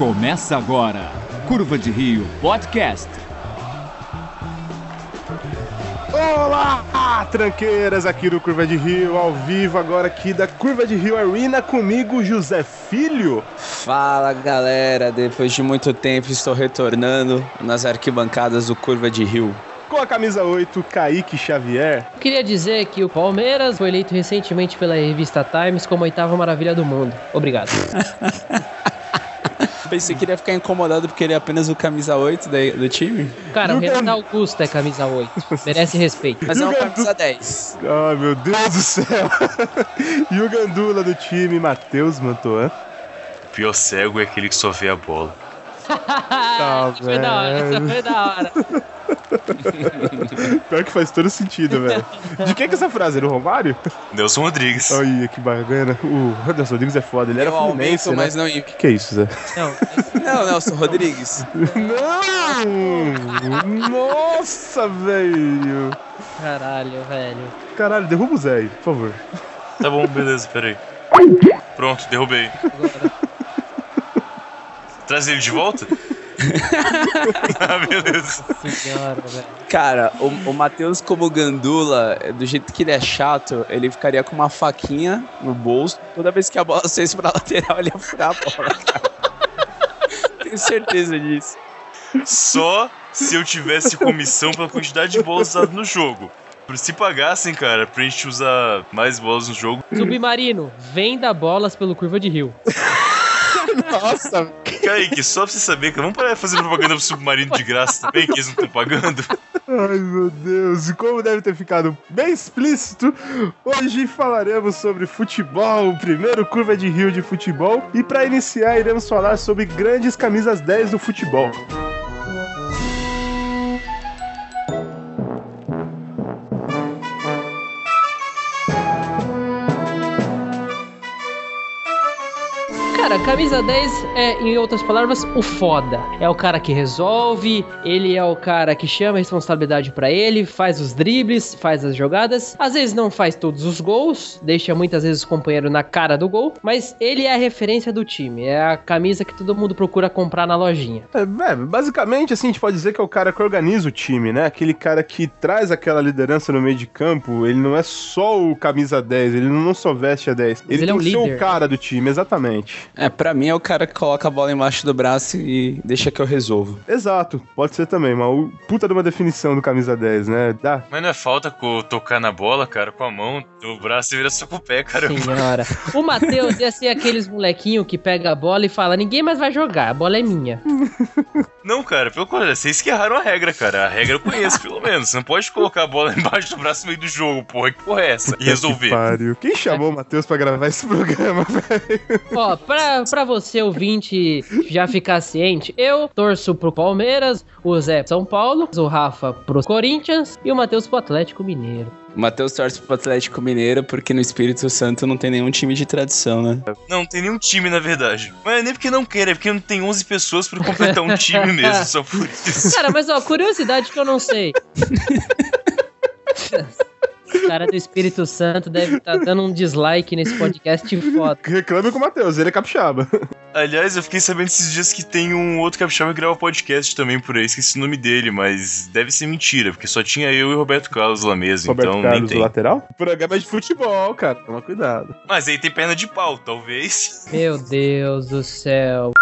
Começa agora, Curva de Rio Podcast. Olá, tranqueiras aqui do Curva de Rio, ao vivo agora aqui da Curva de Rio Arena, comigo José Filho. Fala galera, depois de muito tempo estou retornando nas arquibancadas do Curva de Rio. Com a camisa 8, Kaique Xavier. Queria dizer que o Palmeiras foi eleito recentemente pela revista Times como a oitava maravilha do mundo. Obrigado. Pensei que ele ia ficar incomodado porque ele é apenas o camisa 8 da- do time. Cara, o Renato Augusto é camisa 8. Merece respeito. Mas é um Gandu- camisa 10. Ai, meu Deus do céu. e o Gandula do time, Matheus Mantoan. O pior cego é aquele que só vê a bola. Tá, foi da hora, essa foi da hora. Pior que faz todo sentido, velho. De quem que é essa frase? É do Romário? Nelson Rodrigues. Olha, que bacana. O Anderson Rodrigues é foda, ele era Eu fluminense, aumento, né? mas não. O que, que é isso, Zé? Não, Não, Nelson Rodrigues. Não! Nossa, velho! caralho, velho. Caralho, derruba o Zé aí, por favor. Tá bom, beleza, peraí. Pronto, derrubei. Agora, Traz ele de volta? ah, beleza. senhora. Cara, o, o Matheus como gandula, do jeito que ele é chato, ele ficaria com uma faquinha no bolso. Toda vez que a bola saísse pra lateral, ele ia furar a bola, cara. Tenho certeza disso. Só se eu tivesse comissão pela quantidade de bolas usadas no jogo. Se pagassem, cara, pra gente usar mais bolas no jogo. Submarino, venda bolas pelo Curva de Rio. Nossa, Kaique, só pra você saber, cara, vamos parar de fazer propaganda pro submarino de graça também, que eles não estão pagando. ai meu Deus, e como deve ter ficado bem explícito, hoje falaremos sobre futebol, o primeiro curva de rio de futebol, e para iniciar iremos falar sobre grandes camisas 10 do futebol. Cara, camisa 10 é, em outras palavras, o foda. É o cara que resolve, ele é o cara que chama a responsabilidade pra ele, faz os dribles, faz as jogadas. Às vezes não faz todos os gols, deixa muitas vezes o companheiro na cara do gol, mas ele é a referência do time. É a camisa que todo mundo procura comprar na lojinha. É, é, basicamente, assim, a gente pode dizer que é o cara que organiza o time, né? Aquele cara que traz aquela liderança no meio de campo. Ele não é só o camisa 10, ele não só veste a 10. Mas Ele, ele é o ser o líder. cara do time, exatamente. É, pra mim é o cara que coloca a bola embaixo do braço e deixa que eu resolvo. Exato, pode ser também, mas o puta de uma definição do camisa 10, né? Dá. Mas não é falta co- tocar na bola, cara, com a mão, o braço e vira só com o pé, cara. Senhora. O Matheus ia ser aqueles molequinho que pega a bola e fala: ninguém mais vai jogar, a bola é minha. Não, cara, pelo contrário, vocês que erraram a regra, cara. A regra eu conheço, pelo menos. Você não pode colocar a bola embaixo do braço no meio do jogo, porra. Que porra é essa? E Que resolver. pariu. Quem chamou o Matheus pra gravar esse programa, velho? Ó, pra, pra você, ouvinte, já ficar ciente, eu torço pro Palmeiras, o Zé pro São Paulo, o Rafa pro Corinthians e o Matheus pro Atlético Mineiro. O Matheus torce pro Atlético Mineiro porque no Espírito Santo não tem nenhum time de tradição, né? Não, não tem nenhum time, na verdade. Mas é nem porque não quer, é porque não tem 11 pessoas pra completar um time mesmo, só por isso. Cara, mas ó, curiosidade que eu não sei. O cara do Espírito Santo deve estar dando um dislike nesse podcast foda. Reclame com o Matheus, ele é capixaba. Aliás, eu fiquei sabendo esses dias que tem um outro capixaba que grava podcast também por aí, esqueci o nome dele, mas deve ser mentira, porque só tinha eu e o Roberto Carlos lá mesmo, Roberto então nem Carlos, o tem. lateral? O programa é de futebol, cara. Toma cuidado. Mas aí tem perna de pau, talvez. Meu Deus do céu.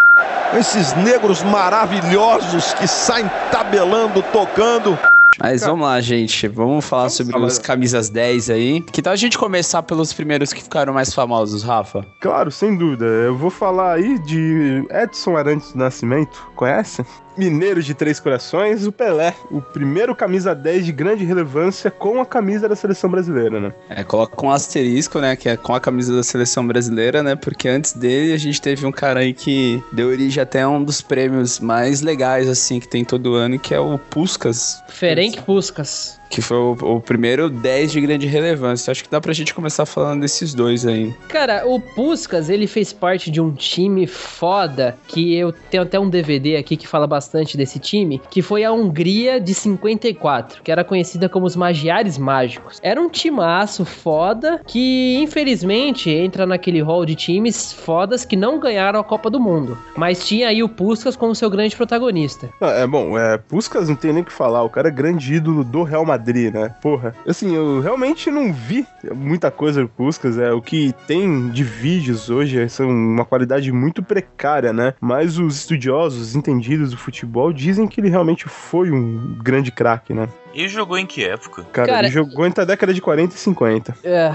Esses negros maravilhosos que saem tabelando, tocando. Mas Cara, vamos lá, gente. Vamos falar sobre falar. os camisas 10 aí. Que tal a gente começar pelos primeiros que ficaram mais famosos, Rafa? Claro, sem dúvida. Eu vou falar aí de Edson Arantes do Nascimento. Conhece? Mineiro de Três Corações, o Pelé. O primeiro camisa 10 de grande relevância com a camisa da seleção brasileira, né? É, coloca um asterisco, né? Que é com a camisa da seleção brasileira, né? Porque antes dele a gente teve um cara aí que deu origem até a um dos prêmios mais legais, assim, que tem todo ano, que é o Puskas. Ferenc Puskas. Que foi o, o primeiro 10 de grande relevância. Acho que dá pra gente começar falando desses dois aí. Cara, o Puskas, ele fez parte de um time foda, que eu tenho até um DVD aqui que fala bastante desse time, que foi a Hungria de 54, que era conhecida como os Magiares Mágicos. Era um timaço foda, que infelizmente entra naquele hall de times fodas que não ganharam a Copa do Mundo. Mas tinha aí o Puskas como seu grande protagonista. Ah, é bom, é, Puskas não tem nem o que falar, o cara é grande ídolo do Real Madrid, né? Porra. Assim, eu realmente não vi muita coisa do Puskas, é o que tem de vídeos hoje são uma qualidade muito precária, né? Mas os estudiosos, entendidos do futebol, dizem que ele realmente foi um grande craque, né? Ele jogou em que época? Cara, Cara, ele jogou entre a década de 40 e 50. É,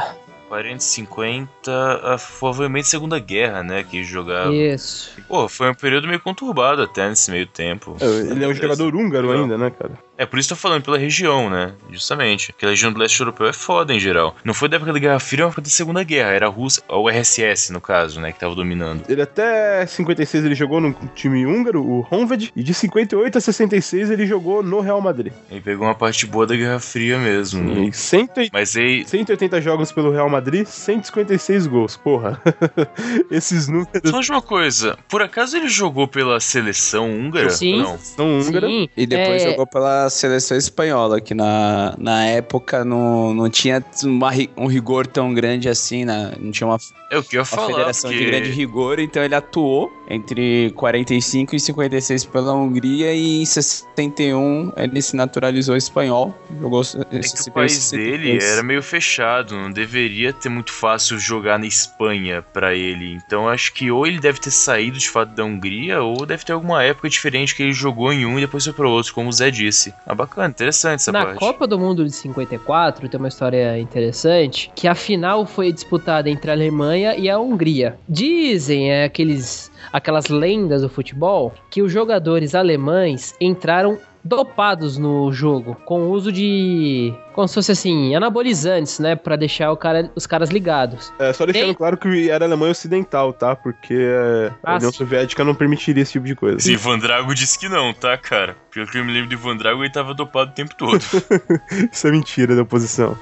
40, 50, ah, provavelmente Segunda Guerra, né? Que ele jogava. isso. Pô, foi um período meio conturbado até nesse meio tempo. É, Ele é um jogador húngaro Legal. ainda, né, cara? É por isso que eu tô falando pela região, né? Justamente. Porque a região do leste europeu é foda em geral. Não foi da época da Guerra Fria, mas foi da Segunda Guerra. Era a Rússia, ou RSS no caso, né? Que tava dominando. Ele até 56 ele jogou no time húngaro, o Honved, e de 58 a 66 ele jogou no Real Madrid. Ele pegou uma parte boa da Guerra Fria mesmo. E 180 Mas aí. 180 jogos pelo Real Madrid, 156 gols, porra. Esses números Só de uma coisa, por acaso ele jogou pela seleção húngara? Sim. Não. são húngaros. Sim, E depois é, jogou pela seleção espanhola, que na, na época não, não tinha uma um rigor tão grande assim, né? não tinha uma, É o que eu uma falar. federação porque... de grande rigor, então ele atuou entre 45 e 56 pela Hungria e em 61 ele se naturalizou espanhol. Jogou É que o país dele era meio fechado, não deveria ter muito fácil jogar na Espanha pra ele. Então acho que ou ele deve ter saído de fato da Hungria, ou deve ter alguma época diferente que ele jogou em um e depois foi pro outro, como o Zé disse. Ah, bacana, interessante essa Na parte. Copa do Mundo de 54 tem uma história interessante, que a final foi disputada entre a Alemanha e a Hungria. Dizem é, aqueles, aquelas lendas do futebol que os jogadores alemães entraram dopados no jogo, com o uso de, como se fosse assim, anabolizantes, né, Pra deixar o cara, os caras ligados. É, só deixando Tem- claro que era Alemanha Ocidental, tá? Porque é, a Ah, União. Soviética não permitiria esse tipo de coisa. Sim, Ivan Drago disse que não, tá, cara? Pelo que eu me lembro do Ivan Drago, ele tava dopado o tempo todo. Isso é mentira da oposição.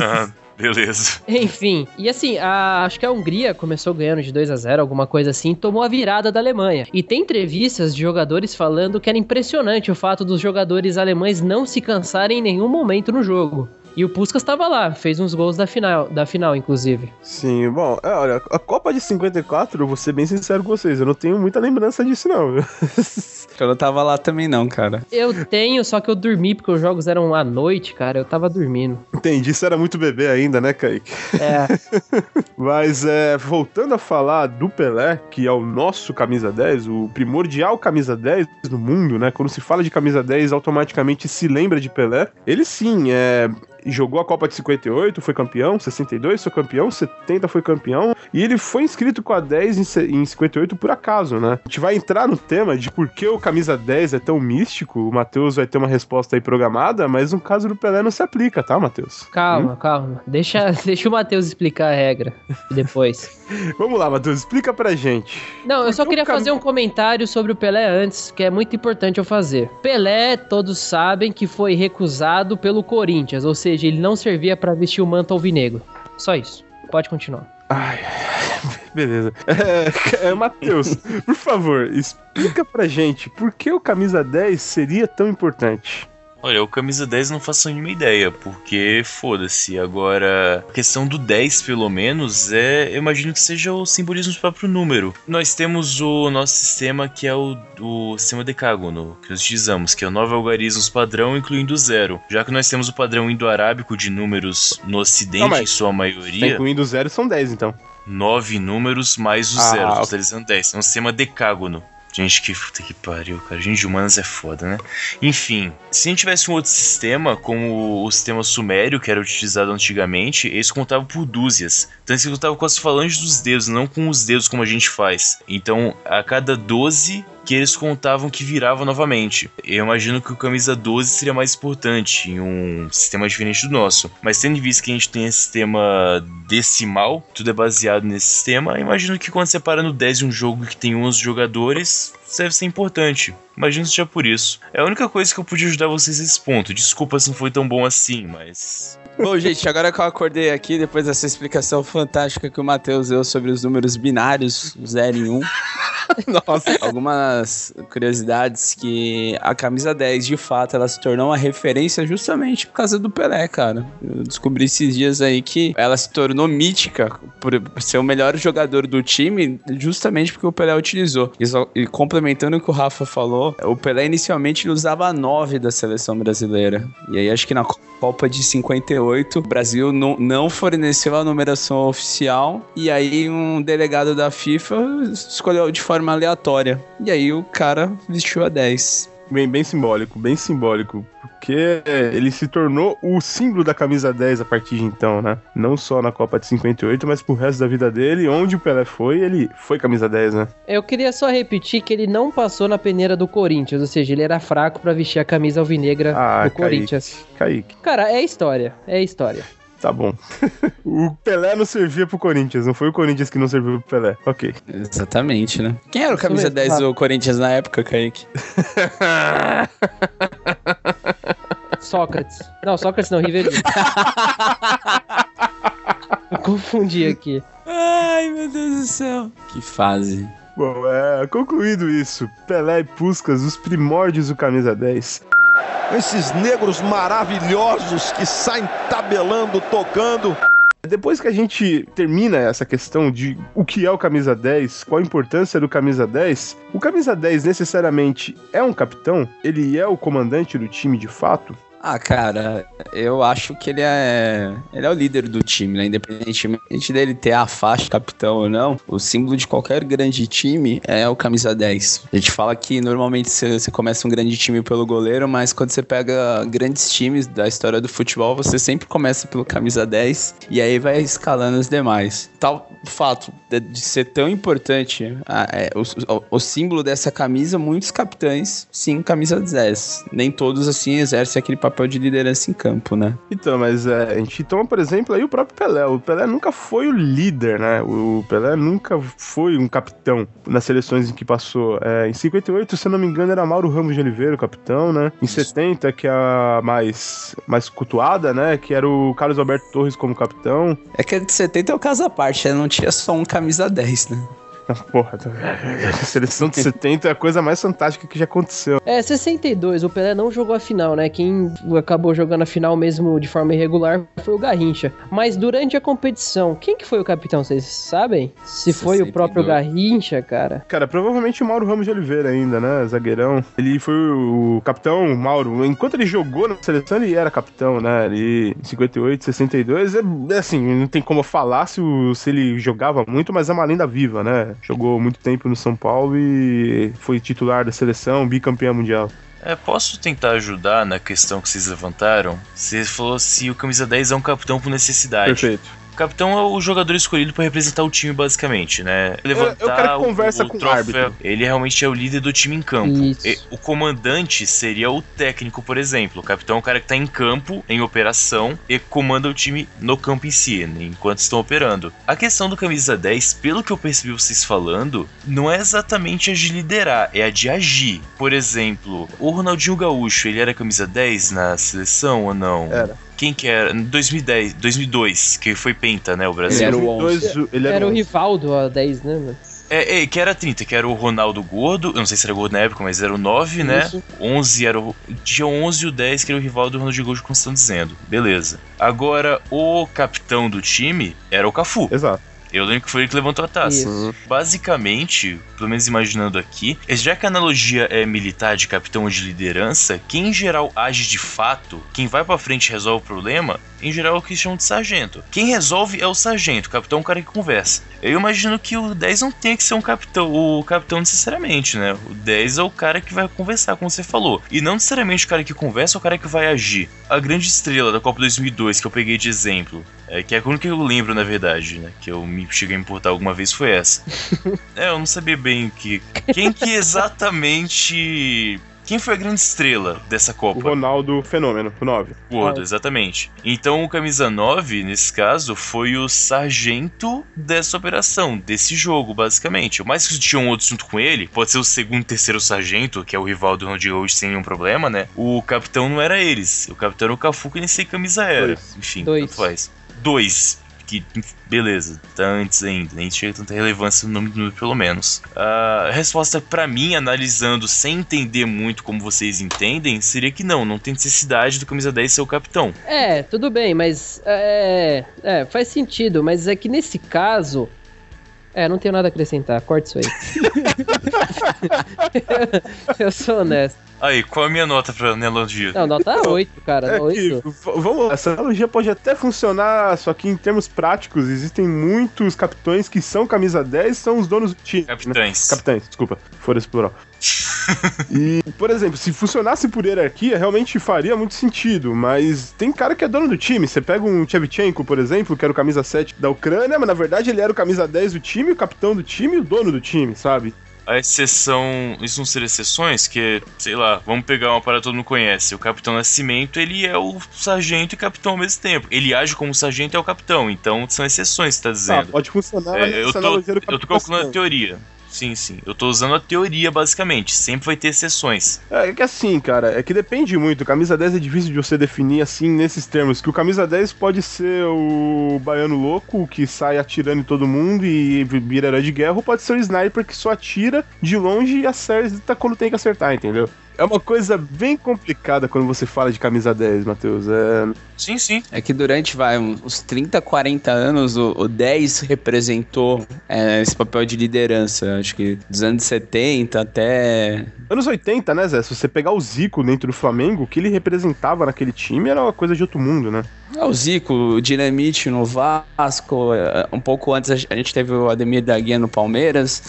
ah, beleza. Enfim, e assim, a- acho que a Hungria começou ganhando de 2 a 0 alguma coisa assim, tomou a virada da Alemanha. E tem entrevistas de jogadores falando que era impressionante o fato dos jogadores alemães não se cansarem em nenhum momento no jogo. E o Puskas estava lá, fez uns gols da final, da final inclusive. Sim, bom, é, olha, a Copa de 54, eu vou ser bem sincero com vocês, eu não tenho muita lembrança disso, não. Eu não tava lá também não, cara. Eu tenho, só que eu dormi porque os jogos eram à noite, cara, eu tava dormindo. Entendi, isso era muito bebê ainda, né, Kaique? É, Mas é, voltando a falar do Pelé, que é o nosso camisa 10, o primordial camisa 10 no mundo, né? Quando se fala de camisa 10, automaticamente se lembra de Pelé. Ele sim, é, jogou a Copa de 58, foi campeão, 62 foi campeão, 70 foi campeão, e ele foi inscrito com a 10 em se- em 58 por acaso, né? A gente vai entrar no tema de por que o camisa 10 é tão místico, o Matheus vai ter uma resposta aí programada, mas no caso do Pelé não se aplica, tá, Matheus? calma, calma. Deixa, deixa o Matheus explicar a regra depois. Vamos lá, Matheus, explica pra gente. Não, eu só queria cam- fazer um comentário sobre o Pelé antes, que é muito importante eu fazer. Pelé, todos sabem que foi recusado pelo Corinthians, ou seja, ele não servia pra vestir o manto alvinegro. Só isso. Pode continuar. Ai, beleza. É, é, Matheus, por favor, explica pra gente por que o camisa 10 seria tão importante. Olha, o camisa 10 não faço a mínima ideia, porque foda-se. Agora, a questão do 10, pelo menos, é. Eu imagino que seja o simbolismo do próprio número. Nós temos o nosso sistema que é o, o sistema decágono, que nós utilizamos, que é o nove algarismos padrão, incluindo o zero. Já que nós temos o padrão indo-arábico de números no ocidente, Não, em sua Tá maioria, incluindo o zero, são 10, então. nove números mais o Ah, zero, ok. totalizando 10. É um sistema decágono. Gente, que puta que pariu, cara. Gente de humanas é foda, né? Enfim, se a gente tivesse um outro sistema, como o sistema sumério, que era utilizado antigamente, eles contavam por dúzias. Então eles contavam com as falanges dos dedos, não com os dedos como a gente faz. Então, a cada 12 que eles contavam que virava novamente. Eu imagino que o camisa 12 seria mais importante em um sistema diferente do nosso. Mas tendo em vista que a gente tem esse sistema decimal, tudo é baseado nesse sistema, imagino que quando você para no 10 de um jogo que tem 11 jogadores, deve ser importante. Imagino seja por isso. É a única coisa que eu pude ajudar vocês nesse ponto. Desculpa se não foi tão bom assim, mas. Bom, gente, agora que eu acordei aqui, depois dessa explicação fantástica que o Matheus deu sobre os números binários, 0 e 1. Um, Nossa. Algumas curiosidades que a camisa 10, de fato, ela se tornou uma referência justamente por causa do Pelé, cara. Eu descobri esses dias aí que ela se tornou mítica por ser o melhor jogador do time, justamente porque o Pelé utilizou. E, só, e complementando o que o Rafa falou, o Pelé inicialmente usava a 9 da seleção brasileira. E aí acho que na Copa de 58, o Brasil não, não forneceu a numeração oficial. E aí um delegado da FIFA escolheu de forma aleatória. E aí o cara vestiu a 10. Bem, bem simbólico, bem simbólico. Porque ele se tornou o símbolo da camisa 10 a partir de então, né? Não só na Copa de 58, mas pro resto da vida dele, onde o Pelé foi, ele foi camisa 10, né? Eu queria só repetir que ele não passou na peneira do Corinthians, ou seja, ele era fraco para vestir a camisa alvinegra Ah, do Kaique, Corinthians. Kaique, Cara, é história, é história. Tá bom. o Pelé não servia pro Corinthians, não foi o Corinthians que não serviu pro Pelé. Ok. Exatamente, né? Quem era o camisa mesmo, 10 Rafa. do Corinthians na época, Kaique? Sócrates. Não, Sócrates não, Riverinho. Confundi aqui. Ai, meu Deus do céu. Que fase. Bom, é, concluído isso, Pelé e Puskas, os primórdios do camisa 10. Esses negros maravilhosos que saem tabelando, tocando. Depois que a gente termina essa questão de o que é o camisa 10, qual a importância do camisa 10, o camisa 10 necessariamente é um capitão? Ele é o comandante do time de fato? Ah, cara, eu acho que ele é. Ele é o líder do time, né? Independentemente dele ter a faixa capitão ou não, o símbolo de qualquer grande time é o camisa 10. A gente fala que normalmente você, começa um grande time pelo goleiro, mas quando você pega grandes times da história do futebol, você sempre começa pelo camisa 10 e aí vai escalando os demais. Tal fato de, de ser tão importante ah, é, o, o- o símbolo dessa camisa, muitos capitães, sim, camisa 10. Nem todos, assim, exercem aquele papel de liderança em campo, né? Então, mas é, a gente toma, por exemplo, aí o próprio Pelé. O Pelé nunca foi o líder, né? O Pelé nunca foi um capitão nas seleções em que passou. É, em 58, se eu não me engano, era Mauro Ramos de Oliveira o capitão, né? Em 70, que é a mais, mais cultuada, né? Que era o Carlos Alberto Torres como capitão. É que a de 70 é o caso à parte, né? não tinha só um camisa 10, né? Porra, tá- a seleção de 70 é a coisa mais fantástica que já aconteceu. É, 62, o Pelé não jogou a final, né? Quem acabou jogando a final mesmo de forma irregular foi o Garrincha. Mas durante a competição, quem que foi o capitão, vocês sabem? Se foi o 62. próprio Garrincha, cara. Cara, provavelmente o Mauro Ramos de Oliveira ainda, né? Zagueirão. Ele foi o capitão, Mauro. Enquanto ele jogou na seleção, ele era capitão, né? Ele, em 58, 62. É, é assim, não tem como falar se, o- se ele jogava muito, mas é uma lenda viva, né? Jogou muito tempo no São Paulo e foi titular da seleção, bicampeão mundial. É, posso tentar ajudar na questão que vocês levantaram? Você falou se o camisa 10 é um capitão por necessidade. Perfeito. O capitão é o jogador escolhido para representar o time, basicamente, né? Levantar eu quero que o- conversa o, com o árbitro. Ele realmente é o líder do time em campo. E o comandante seria o técnico, por exemplo. O capitão é o cara que tá em campo, em operação, e comanda o time no campo em si, né, enquanto estão operando. A questão do camisa 10, pelo que eu percebi vocês falando, não é exatamente a de liderar, é a de agir. Por exemplo, o Ronaldinho Gaúcho, ele era camisa 10 na seleção ou não? Era. Quem que era? Em 2010, 2002, que foi penta, né, o Brasil. Ele era o 2002, ele era, Era o Rivaldo a 10, né, mano? É, é, que era 30, que era o Ronaldo Gordo, eu não sei se era gordo na época, mas era o 9, né? Isso. 11 era o. Tinha 11 e o 10, que era o rival do Ronaldinho Gaúcho, como estão dizendo. Beleza. Agora, o capitão do time era o Cafu. Exato. Eu lembro que foi ele que levantou a taça. Isso. Basicamente, pelo menos imaginando aqui, já que a analogia é militar de capitão ou de liderança, quem em geral age de fato, quem vai pra frente e resolve o problema, em geral é o que chamam de sargento. Quem resolve é o sargento, o capitão é o cara que conversa. Eu imagino que o 10 não tem que ser um capitão, o capitão necessariamente, né? O 10 é o cara que vai conversar, como você falou. E não necessariamente o cara que conversa é o cara que vai agir. A grande estrela da Copa 2002 que eu peguei de exemplo, é, que é a única que eu lembro, na verdade, né? Que eu me cheguei a importar alguma vez foi essa. é, eu não sabia bem que. Quem que exatamente quem foi a grande estrela dessa O Copa? Ronaldo Fenômeno, o 9. O Gordo, exatamente. Então o camisa 9, nesse caso, foi o sargento dessa operação, desse jogo, basicamente. O mais que tinha um outro junto com ele, pode ser o segundo, terceiro sargento, que é o rival do Ronaldinho hoje sem nenhum problema, né? O capitão não era eles. O capitão era o Cafu, que nem sei que camisa era. Dois. Enfim, Dois. tanto faz. Dois. Que, beleza, tá antes ainda, nem tinha tanta relevância no nome do número, pelo menos. A resposta pra mim, analisando sem entender muito como vocês entendem, seria que não, não tem necessidade do camisa 10 ser o capitão. É, tudo bem, mas. É, é, faz sentido, mas é que nesse caso. É, não tenho nada a acrescentar, corta isso aí. eu sou honesto. Aí, qual a minha nota pra analogia? Não, nota 8, cara. É que, 8. v- vamos, essa analogia pode até funcionar, só que em termos práticos, existem muitos capitães que são camisa 10 são os donos do time. né? Capitães. Capitães, desculpa, fora esse plural. e, por exemplo, se funcionasse por hierarquia, realmente faria muito sentido, mas tem cara que é dono do time. Você pega um Shevchenko, por exemplo, que era o camisa 7 da Ucrânia, mas na verdade ele era o camisa 10 do time, o capitão do time e o dono do time, sabe? A exceção. Isso não seria exceções? Que, sei lá, vamos pegar uma parada que todo mundo conhece. O Capitão Nascimento, ele é o sargento e capitão ao mesmo tempo. Ele age como sargento e é o capitão. Então são exceções, você tá Ah, dizendo. pode funcionar É, eu, tô, eu tô calculando a teoria. Sim, sim. Eu tô usando a teoria, basicamente. Sempre vai ter exceções. É, é que assim, cara, é que depende muito. Camisa 10 é difícil de você definir assim nesses termos. Que o camisa 10 pode ser o baiano louco que sai atirando em todo mundo e vira de guerra, ou pode ser o sniper que só atira de longe e acerta quando tem que acertar, entendeu? É uma coisa bem complicada quando você fala de camisa 10, Matheus. É... Sim, sim. É que durante, vai, uns 30, 40 anos, o, o 10 representou é, esse papel de liderança. Acho que dos anos 70 até. Anos 80, né, Zé? Se você pegar o Zico dentro do Flamengo, o que ele representava naquele time era uma coisa de outro mundo, né? É, o Zico, o Dinamite no Vasco. é, Um pouco antes a gente teve o Ademir da Guia no Palmeiras.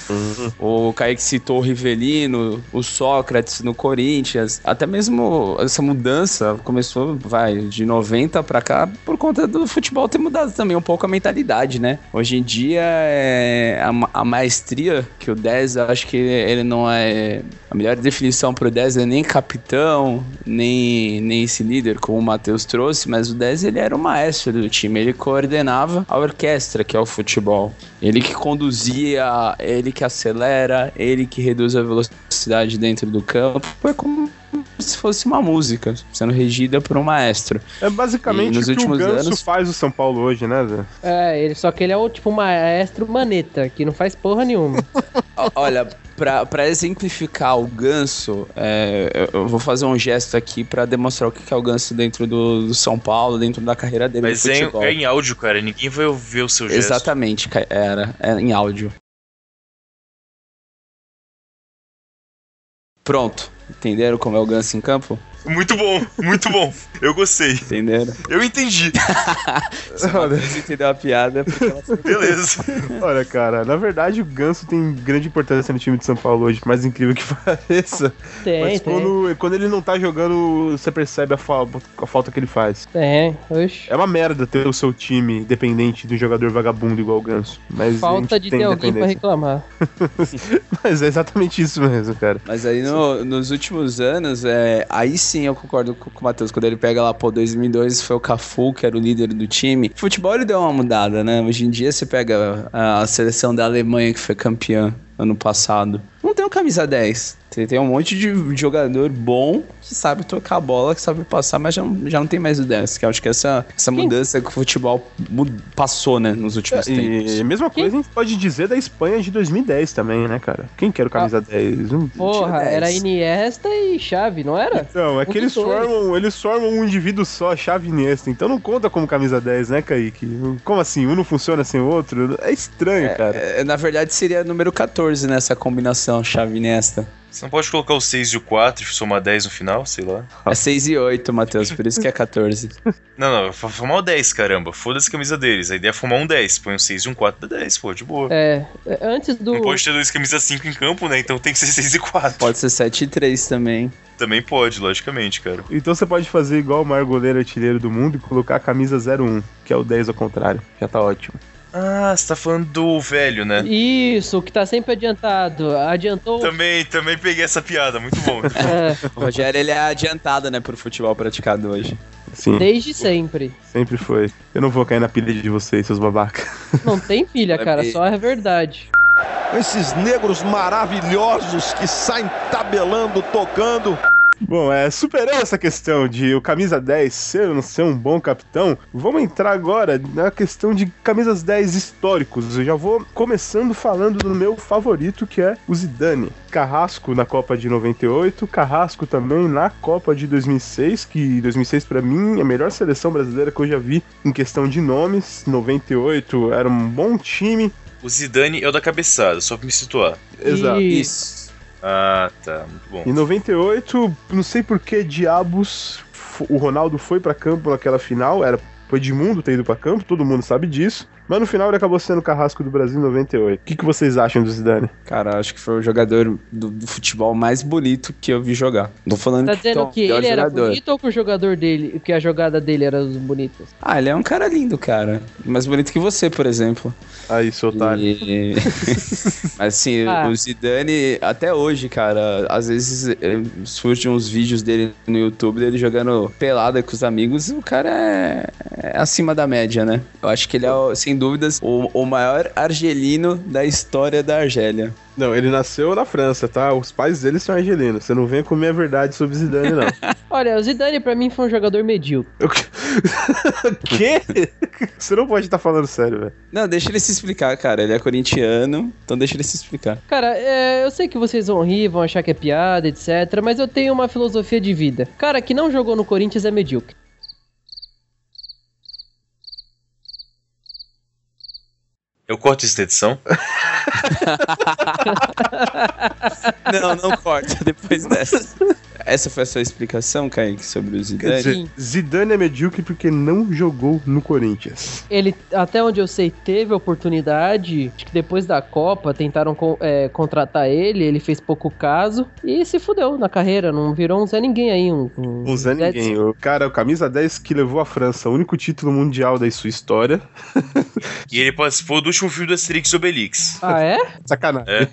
O Kaique citou o Rivelino, o Sócrates no Corinthians. Até mesmo essa mudança começou, vai, de 90 pra cá, por conta do futebol ter mudado também um pouco a mentalidade, né? Hoje em dia, é, a, a maestria que o 10, eu acho que ele não é. A melhor definição pro 10 é nem capitão, nem, nem esse líder, como o Matheus trouxe, mas o 10 ele era o maestro do time, ele coordenava a orquestra, que é o futebol. Ele que conduzia, ele que acelera, ele que reduz a velocidade dentro do campo. Foi como se fosse uma música, sendo regida por um maestro. É basicamente nos o que o últimos Ganso anos- faz o São Paulo hoje, né, Zé? É, ele, só que ele é o tipo maestro maneta, que não faz porra nenhuma. Olha, pra, pra exemplificar o ganso, é, eu- vou fazer um gesto aqui pra demonstrar o que é o ganso dentro do, do São Paulo, dentro da carreira dele Mas é, é em áudio, cara. Ninguém vai ouvir o seu gesto. Exatamente, era, é em áudio. Pronto. Entenderam como é o ganso em campo? Muito bom, muito bom. Eu gostei. Entenderam? Eu entendi. Se você entendeu a piada, é porque ela Beleza. Olha, cara, na verdade o Ganso tem grande importância no time de São Paulo hoje, por mais incrível que pareça. Tem, Mas tem. quando, quando ele não tá jogando, você percebe a, fa- a falta que ele faz. Tem, oxe. É uma merda ter o seu time dependente de um jogador vagabundo igual o Ganso. Mas Falta de tem ter alguém pra reclamar. Mas é exatamente isso mesmo, cara. Mas aí no- nos últimos anos, é, aí sim eu concordo com, o Matheus, quando ele pega lá, pô, 2002 foi o Cafu, que era o líder do time. Futebol ele deu uma mudada, né? Hoje em dia você pega a seleção da Alemanha que foi campeã ano passado. Não tem um camisa 10. Tem, tem um monte de jogador bom que sabe tocar a bola, que sabe passar, mas já não, já não tem mais o 10. Que eu acho que essa, essa Quem- mudança que o futebol passou, né, nos últimos tempos. E a mesma coisa a gente pode dizer da Espanha de 2010 também, né, cara? Quem que era o camisa 10? Um- Porra, tinha era 10. Iniesta e Chave, não era? Então, é que Um eles formam, eles formam um indivíduo só, chave Iniesta. Então não conta como camisa 10, né, Kaique? Como assim? Um não funciona sem o outro? É estranho, cara. É, na verdade seria número 14 nessa combinação, chave nesta. Você não pode colocar o 6 e o 4 e somar 10 no final, sei lá. É 6 e 8, Matheus, por isso que é 14. Não, não, fumar o 10, caramba. Foda-se a camisa deles. A ideia é fumar um 10. Põe um 6 e um 4 dá 10, pô, de boa. É, é, antes do. Não pode ter dois camisas 5 em campo, né? Então tem que ser 6 e 4. Pode ser 7 e 3 também. Também pode, logicamente, cara. Então você pode fazer igual o maior goleiro artilheiro do mundo e colocar a camisa 01, que é o 10 ao contrário. Já tá ótimo. Ah, você tá falando do velho, né? Isso, que tá sempre adiantado. Adiantou. Também, também peguei essa piada, muito bom. É, O Rogério, ele é adiantado, né, pro futebol praticado hoje. Sim, desde sempre. sempre foi. Eu não vou cair na pilha de vocês, seus babacas. Não tem pilha, cara, só é verdade. Esses negros maravilhosos que saem tabelando, tocando. Bom, é, superando essa questão de o camisa 10 ser ou não ser um bom capitão, vamos entrar agora na questão de camisas 10 históricos. Eu já vou começando falando do meu favorito, que é o Zidane. Carrasco na Copa de 98, Carrasco também na Copa de 2006, que 2006 pra mim é a melhor seleção brasileira que eu já vi em questão de nomes. 98 era um bom time. O Zidane é o da cabeçada, só pra me situar. Exato. Isso. Ah, tá, muito bom. Em 98, não sei por que diabos o Ronaldo foi pra campo naquela final, era foi Edmundo ter ido pra campo, todo mundo sabe disso. Mas no final ele acabou sendo o carrasco do Brasil em 98. O que, que vocês acham do Zidane? Cara, acho que foi o jogador do, do futebol mais bonito que eu vi jogar. Tô falando Tá que dizendo o que ele era jogador. bonito ou que o jogador dele, que a jogada dele era os bonitas? Ah, ele é um cara lindo, cara. Mais bonito que você, por exemplo. Aí, seu otário. E... Mas assim, Ah. o Zidane, até hoje, cara, às vezes eh, surgem uns vídeos dele no YouTube, dele jogando pelada com os amigos, o cara é, é acima da média, né? Eu acho que ele é, o- sem dúvidas, o, o maior argelino da história da Argélia. Não, ele nasceu na França, tá? Os pais dele são argelinos. Você não venha comer a verdade sobre Zidane, não. Olha, o Zidane pra mim foi um jogador medíocre. Eu- Quê? Você não pode estar falando sério, velho. Não, deixa ele se explicar, cara. Ele é corintiano, então deixa ele se explicar. Cara, é, eu sei que vocês vão rir, vão achar que é piada, etc. Mas eu tenho uma filosofia de vida. Cara que não jogou no Corinthians é medíocre. Eu corto isso da edição? Não, não corta depois dessa. Essa foi a sua explicação, Kaique, sobre o Zidane? dizer, Sim. Zidane é medíocre porque não jogou no Corinthians. Ele, até onde eu sei, teve a oportunidade. Acho que depois da Copa tentaram é, contratar ele, ele fez pouco caso e se fudeu na carreira. Não virou um Zé Ninguém aí. Um, um Um Zé Ninguém. O cara, o camisa 10 que levou a França, o único título mundial da sua história. E ele participou do último filme do Asterix e Obelix. Ah, é? Sacanagem. É.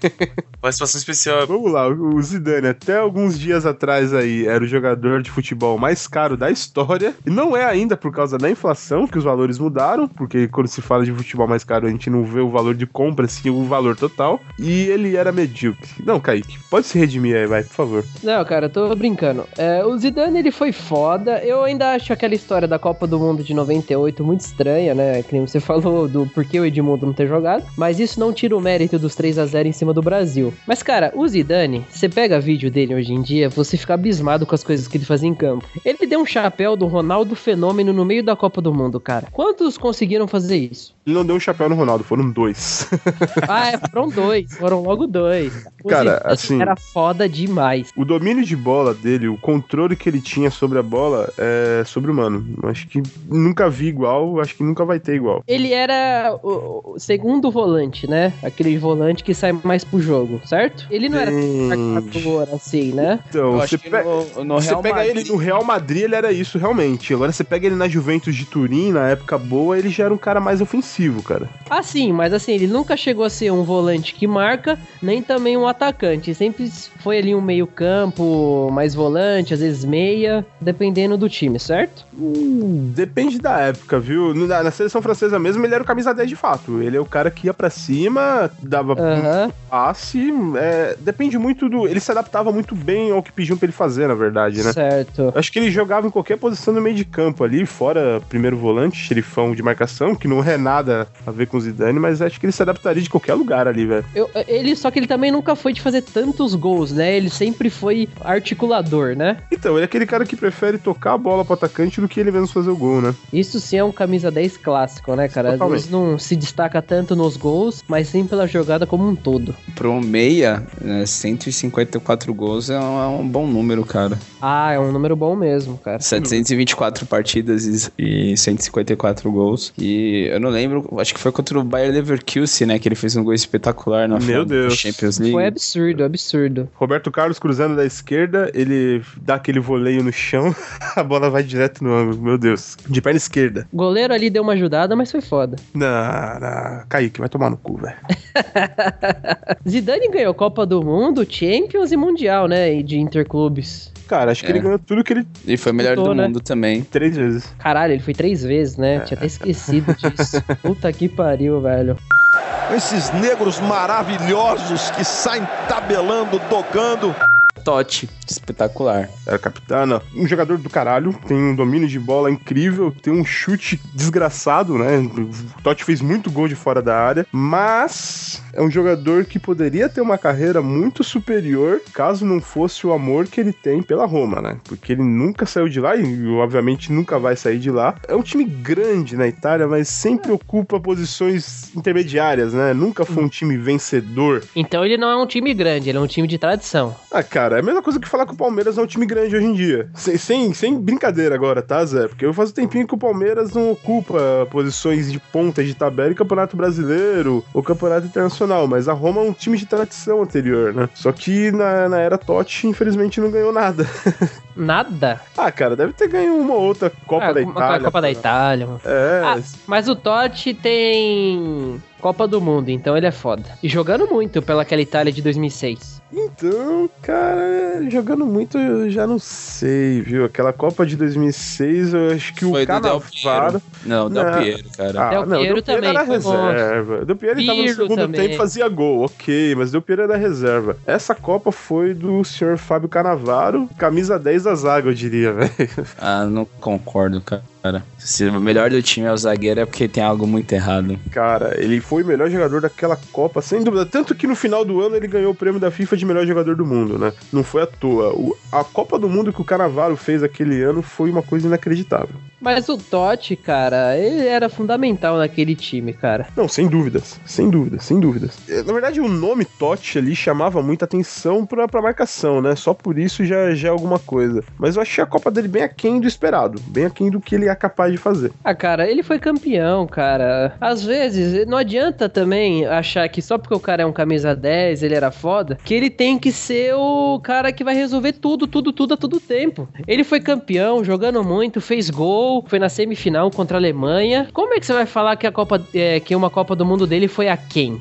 Participação especial. Vamos lá, o Zidane, até alguns dias atrás aí, era o jogador de futebol mais caro da história. E não é ainda por causa da inflação que os valores mudaram, porque quando se fala de futebol mais caro, a gente não vê o valor de compra, sim o valor total. E ele era medíocre. Não, Kaique, pode se redimir aí, vai, por favor. Não, cara, eu tô brincando. É, o Zidane, ele foi foda. Eu ainda acho aquela história da Copa do Mundo de 98 muito estranha, né? Que nem você falou do porquê o Edmundo não ter jogado. Mas isso não tira o mérito dos 3 a 0 em cima do Brasil. Mas, cara, o Zidane, você pega vídeo dele hoje em dia, você fica abismado com as coisas que ele fazia em campo. Ele deu um chapéu do Ronaldo Fenômeno no meio da Copa do Mundo, cara. Quantos conseguiram fazer isso? Ele não deu um chapéu no Ronaldo, foram dois. Ah, é, foram dois. Foram logo dois. O Cara, Zidane assim- Era foda demais. O domínio de bola dele, o controle que ele tinha sobre a bola é sobre-humano. Acho que nunca vi igual, acho que nunca vai ter igual. Ele era segundo volante, né? Aquele volante que sai mais pro jogo, certo? Ele não era Gente. marcador assim, né? Então, Eu você, acho que pe- no, no você Real pega Madrid- ele no Real Madrid, ele era isso realmente. Agora você pega ele na Juventus de Turim, na época boa, ele já era um cara mais ofensivo, cara. Ah, sim, mas assim, ele nunca chegou a ser um volante que marca, nem também um atacante. Sempre foi ali um meio-campo, mais volante, às vezes meia, dependendo do time, certo? Hum, depende da época, viu? Na, na seleção francesa mesmo, ele era o camisa 10 de fato. Ele é o cara que ia pra cima, dava Aham. passe. é, depende muito do. Ele se adaptava muito bem ao que pediam pra ele fazer, na verdade, né? Certo. Acho que ele jogava em qualquer posição no meio de campo ali, fora primeiro volante, xerifão de marcação, que não é nada a ver com o Zidane, mas acho que ele se adaptaria de qualquer lugar ali, velho. Ele, só que ele também nunca foi de fazer tantos gols, né? Ele sempre foi articulador, né? Então, ele é aquele cara que prefere tocar a bola pro atacante do que ele mesmo fazer o gol, né? Isso sim é um camisa 10 clássico, né, cara? Às Totalmente. vezes não se destaca tanto nos gols, mas sim pela jogada como um todo. Pro meia, né, 154 gols é um, é um bom número, cara. Ah, é um número bom mesmo, cara. 724 partidas e, e 154 gols. E eu não lembro, acho que foi contra o Bayer Leverkusen, né? Que ele fez um gol espetacular na Meu Deus. Champions League. Foi absurdo, absurdo. Roberto Carlos cruzando da esquerda, ele dá aquele voleio no chão, a bola vai direto no ângulo, meu Deus. De perna esquerda. O goleiro ali deu uma ajudada, mas foi foda. Não, não, Kaique, vai tomar no cu, velho. Zidane ganhou Copa do Mundo, Champions e Mundial, né? e De interclubes. Cara, acho que É. ele ganhou tudo que ele E foi o melhor Disputou, do né? mundo também. três vezes. Caralho, ele foi três vezes, né? Tinha até esquecido disso. Puta que pariu, velho. Esses negros maravilhosos que saem tabelando, tocando. Totti, espetacular. Era capitão, não. Um jogador do caralho, tem um domínio de bola incrível, tem um chute desgraçado, né? O Totti fez muito gol de fora da área, mas é um jogador que poderia ter uma carreira muito superior caso não fosse o amor que ele tem pela Roma, né? Porque ele nunca saiu de lá e, obviamente, nunca vai sair de lá. É um time grande na Itália, mas sempre ocupa posições intermediárias, né? Nunca foi um time vencedor. Então ele não é um time grande, ele é um time de tradição. Ah, cara, é a mesma coisa que falar que o Palmeiras é um time grande hoje em dia. Sem, sem, sem brincadeira agora, tá, Zé? Porque eu faço tempinho que o Palmeiras não ocupa posições de ponta de tabela em Campeonato Brasileiro ou Campeonato Internacional, mas a Roma é um time de tradição anterior, né? Só que na, na era Totti, infelizmente, não ganhou nada. Nada. ah, cara, deve ter ganho uma outra Copa Ah, da uma Itália. Copa da cara. Itália. mano. É, Ah, mas o Totti tem Copa do Mundo, então ele é foda. E jogando muito pelaquela Itália de 2006. então, cara, jogando muito eu já não sei, viu? Aquela Copa de 2006, eu acho que Foi o do Del Cannavaro... Não, Del Não. Piero, cara. Ah, Del não, Piero Del Piero também, era bom. reserva. Del Piero ele tava no Pirlo segundo também. tempo e fazia gol, ok, mas Del Piero era reserva. Essa Copa foi do senhor Fábio Canavaro, camisa 10 da zaga, eu diria, velho. Ah, não concordo, cara. Se o melhor do time é o zagueiro é porque tem algo muito errado. Cara, ele foi o melhor jogador daquela Copa, sem dúvida. Tanto que no final do ano ele ganhou o prêmio da FIFA de melhor jogador do mundo, né? Não foi à toa. O- a Copa do Mundo que o Canavaro fez aquele ano foi uma coisa inacreditável. Mas o Totti, cara, ele era fundamental naquele time, cara. Não, sem dúvidas, sem dúvidas, sem dúvidas. É, Na verdade, o nome Totti ali chamava muita atenção pra, pra marcação, né? Só por isso já, já é alguma coisa. Mas eu achei a Copa dele bem aquém do esperado, bem aquém do que ele é capaz de fazer. Ah, cara, ele foi campeão, cara. Às vezes, não adianta também achar que só porque o cara é um camisa 10, ele era foda, que ele tem que ser o cara que vai resolver tudo, tudo, tudo a todo tempo. Ele foi campeão, jogando muito, fez gol, foi na semifinal contra a Alemanha. Como é que você vai falar que a Copa, é, que uma Copa do Mundo dele foi a quem?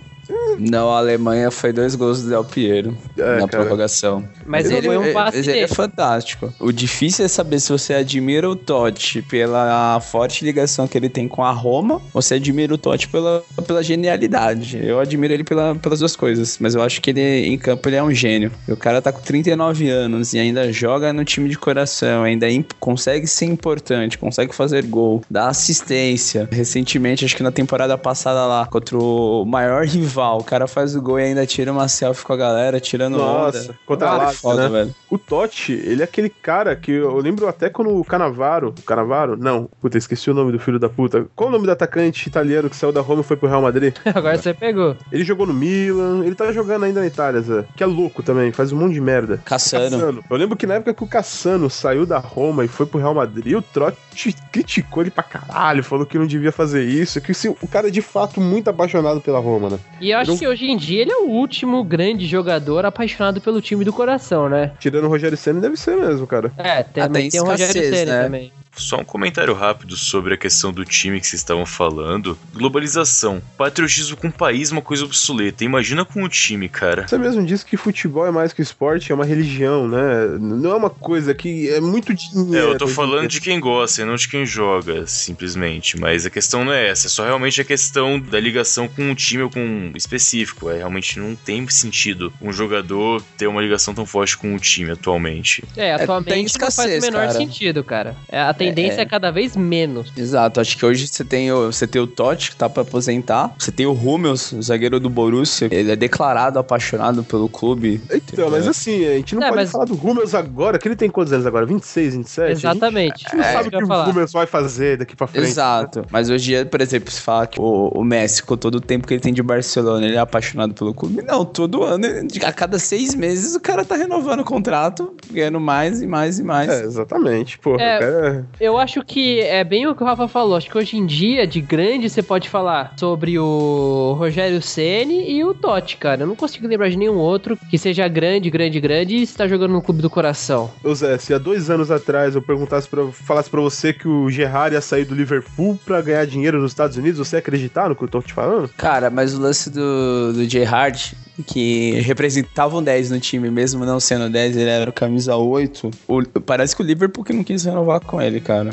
Não, a Alemanha foi dois gols do Del Piero É, na cara. prorrogação. Mas ele foi um passe mas ele é fantástico. O difícil é saber se você admira o Totti pela forte ligação que ele tem com a Roma ou se admira o Totti pela, pela genialidade. Eu admiro ele pela, pelas duas coisas, mas eu acho que ele em campo ele é um gênio. E o cara tá com 39 anos e ainda joga no time de coração, ainda é consegue ser importante, consegue fazer gol, dá assistência. Recentemente, acho que na temporada passada lá, contra o maior rival, o cara faz o gol e ainda tira uma selfie com a galera, tirando Nossa, onda. contra a Lazio, foda, né? velho. O Totti, ele é aquele cara que eu lembro até quando o Canavaro. O Canavaro? Não, puta, esqueci o nome do filho da puta. Qual o nome do atacante italiano que saiu da Roma e foi pro Real Madrid? Agora você pegou. Ele jogou no Milan, ele tá jogando ainda na Itália, Zé. Que é louco também, faz um monte de merda. Caçando. Eu lembro que na época que o Cassano saiu da Roma e foi pro Real Madrid, o Trotti criticou ele pra caralho, falou que não devia fazer isso, que assim, o cara é de fato muito apaixonado pela Roma, né? E eu acho Que hoje em dia ele é o último grande jogador apaixonado pelo time do coração, né? Tirando o Rogério Senna, deve ser mesmo, cara. É, Ah, também tem tem o Rogério Ceni né? também. Só um comentário rápido sobre a questão do time que vocês estavam falando. Globalização. Patriotismo com o país é uma coisa obsoleta. Imagina com o time, cara. Você mesmo disse que futebol é mais que esporte, é uma religião, né? Não é uma coisa que é muito dinheiro. É, eu tô falando de quem gosta e não de quem joga, simplesmente. Mas a questão não é essa. É só realmente a questão da ligação com um time ou com um específico. É, realmente não tem sentido um jogador ter uma ligação tão forte com o time atualmente. É, tem atualmente não faz escassez, o menor cara. sentido, cara. É, A tendência é, É. cada vez menos. Exato, acho que hoje você tem o, você tem o Totti, que tá pra aposentar. Você tem o Hummels, o zagueiro do Borussia. Ele é declarado apaixonado pelo clube. Então, mas assim, a gente não É, pode mas- falar do Hummels agora, que ele tem quantos anos agora? 26, 27? Exatamente. A gente não É, sabe o que que o falar. Hummels vai fazer daqui pra frente. Exato. Mas hoje, em dia, por exemplo, se fala que o, o Messi, com todo o tempo que ele tem de Barcelona, ele é apaixonado pelo clube. Não, todo ano, a cada seis meses, o cara tá renovando o contrato, ganhando mais e mais e mais. É, exatamente. Porra, É. Eu acho que é bem o que o Rafa falou. Acho que hoje em dia, de grande, você pode falar sobre o Rogério Ceni e o Totti, cara. Eu não consigo lembrar de nenhum outro que seja grande, grande, grande e está jogando no clube do coração. Ô Zé, se há dois anos atrás eu perguntasse pra, falasse pra você que o Gerrard ia sair do Liverpool pra ganhar dinheiro nos Estados Unidos, você ia acreditar no que eu tô te falando? Cara, mas o lance do, do J. Que representava um 10 no time, mesmo não sendo 10, ele era o camisa 8. O- parece que o Liverpool que não quis renovar com ele, cara.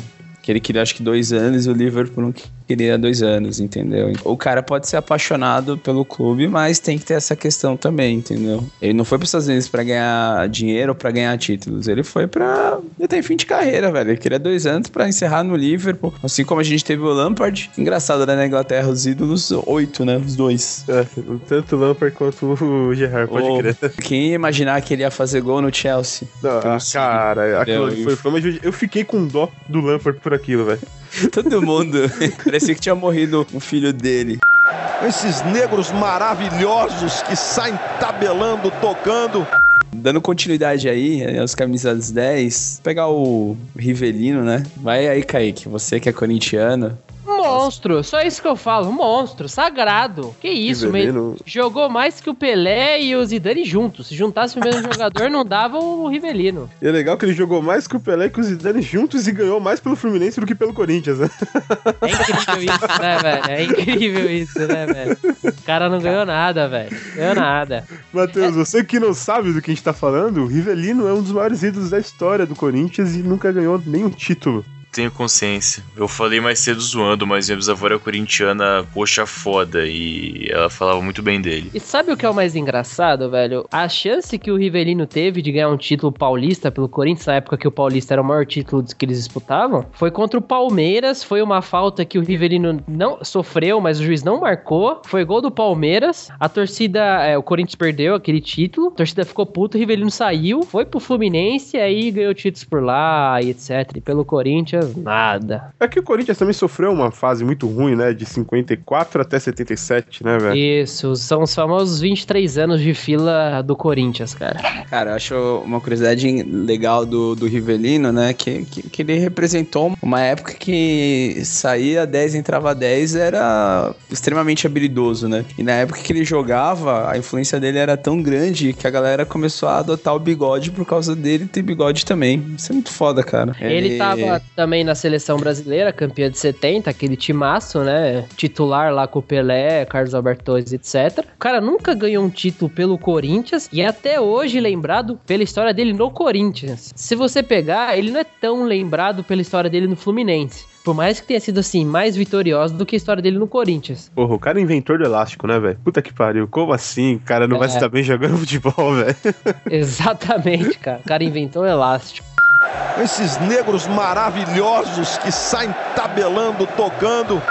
Que ele queria acho que dois anos e o Liverpool não queria dois anos, entendeu? O cara pode ser apaixonado pelo clube, mas tem que ter essa questão também, entendeu? Ele não foi para os Estados Unidos pra ganhar dinheiro ou pra ganhar títulos, ele foi pra. Ele tem fim de carreira, velho. Ele queria dois anos pra encerrar no Liverpool. Assim como a gente teve o Lampard. Engraçado, né? Na Inglaterra, os ídolos, oito, né? Os dois. É, tanto o Lampard quanto o Gerrard, pode Ô, crer. Quem ia imaginar que ele ia fazer gol no Chelsea? Não, ah, City. cara, aquilo foi, foi uma Eu fiquei com dó do Lampard por aquilo, velho. Todo mundo. Parecia que tinha morrido um filho dele. Esses negros maravilhosos que saem tabelando, tocando. Dando continuidade aí, eh, aos camisas 10, pegar o Rivelino, né? Vai aí, Kaique, você que é corintiano. Monstro, só isso que eu falo. Monstro, sagrado. Que isso, meio- Jogou mais que o Pelé e o Zidane juntos. Se juntasse o mesmo jogador, não dava o Rivelino. E é legal que ele jogou mais que o Pelé e que o Zidane juntos e ganhou mais pelo Fluminense do que pelo Corinthians, né? É incrível isso, né, velho? É incrível isso, né, velho? O cara não ganhou nada, velho. Ganhou nada. Matheus, você que não sabe do que a gente tá falando, o Rivelino é um dos maiores ídolos da história do Corinthians e nunca ganhou nenhum título. Tenho consciência. Eu falei mais cedo zoando, mas minha bisavó era corintiana, poxa foda, e ela falava muito bem dele. E sabe o que é o mais engraçado, velho? A chance que o Rivelino teve de ganhar um título paulista pelo Corinthians, na época que o Paulista era o maior título que eles disputavam, foi contra o Palmeiras. Foi uma falta que o Rivelino não sofreu, mas o juiz não marcou. Foi gol do Palmeiras. A torcida, é, o Corinthians perdeu aquele título. A torcida ficou puta, o Rivelino saiu, foi pro Fluminense, aí ganhou títulos por lá e etc. E pelo Corinthians, nada. É que o Corinthians também sofreu uma fase muito ruim, né? De 54 até 77, né, velho? Isso, são os famosos 23 anos de fila do Corinthians, cara. Cara, eu acho uma curiosidade legal do, do Rivelino, né? Que, que, que ele representou uma época que saía 10, entrava 10, era extremamente habilidoso, né? E na época que ele jogava, a influência dele era tão grande que a galera começou a adotar o bigode por causa dele ter bigode também. Isso é muito foda, cara. Ele tava também na seleção brasileira, campeã de 70, aquele timaço, né? Titular lá com o Pelé, Carlos Alberto Torres, etc. O cara nunca ganhou um título pelo Corinthians e é até hoje lembrado pela história dele no Corinthians. Se você pegar, ele não é tão lembrado pela história dele no Fluminense. Por mais que tenha sido assim, mais vitoriosa do que a história dele no Corinthians. Porra, o cara é inventor do elástico, né, velho? Puta que pariu. Como assim? O cara não vai É. se dar bem jogando futebol, velho? Exatamente, cara. O cara inventou o elástico. Esses negros maravilhosos que saem tabelando, tocando.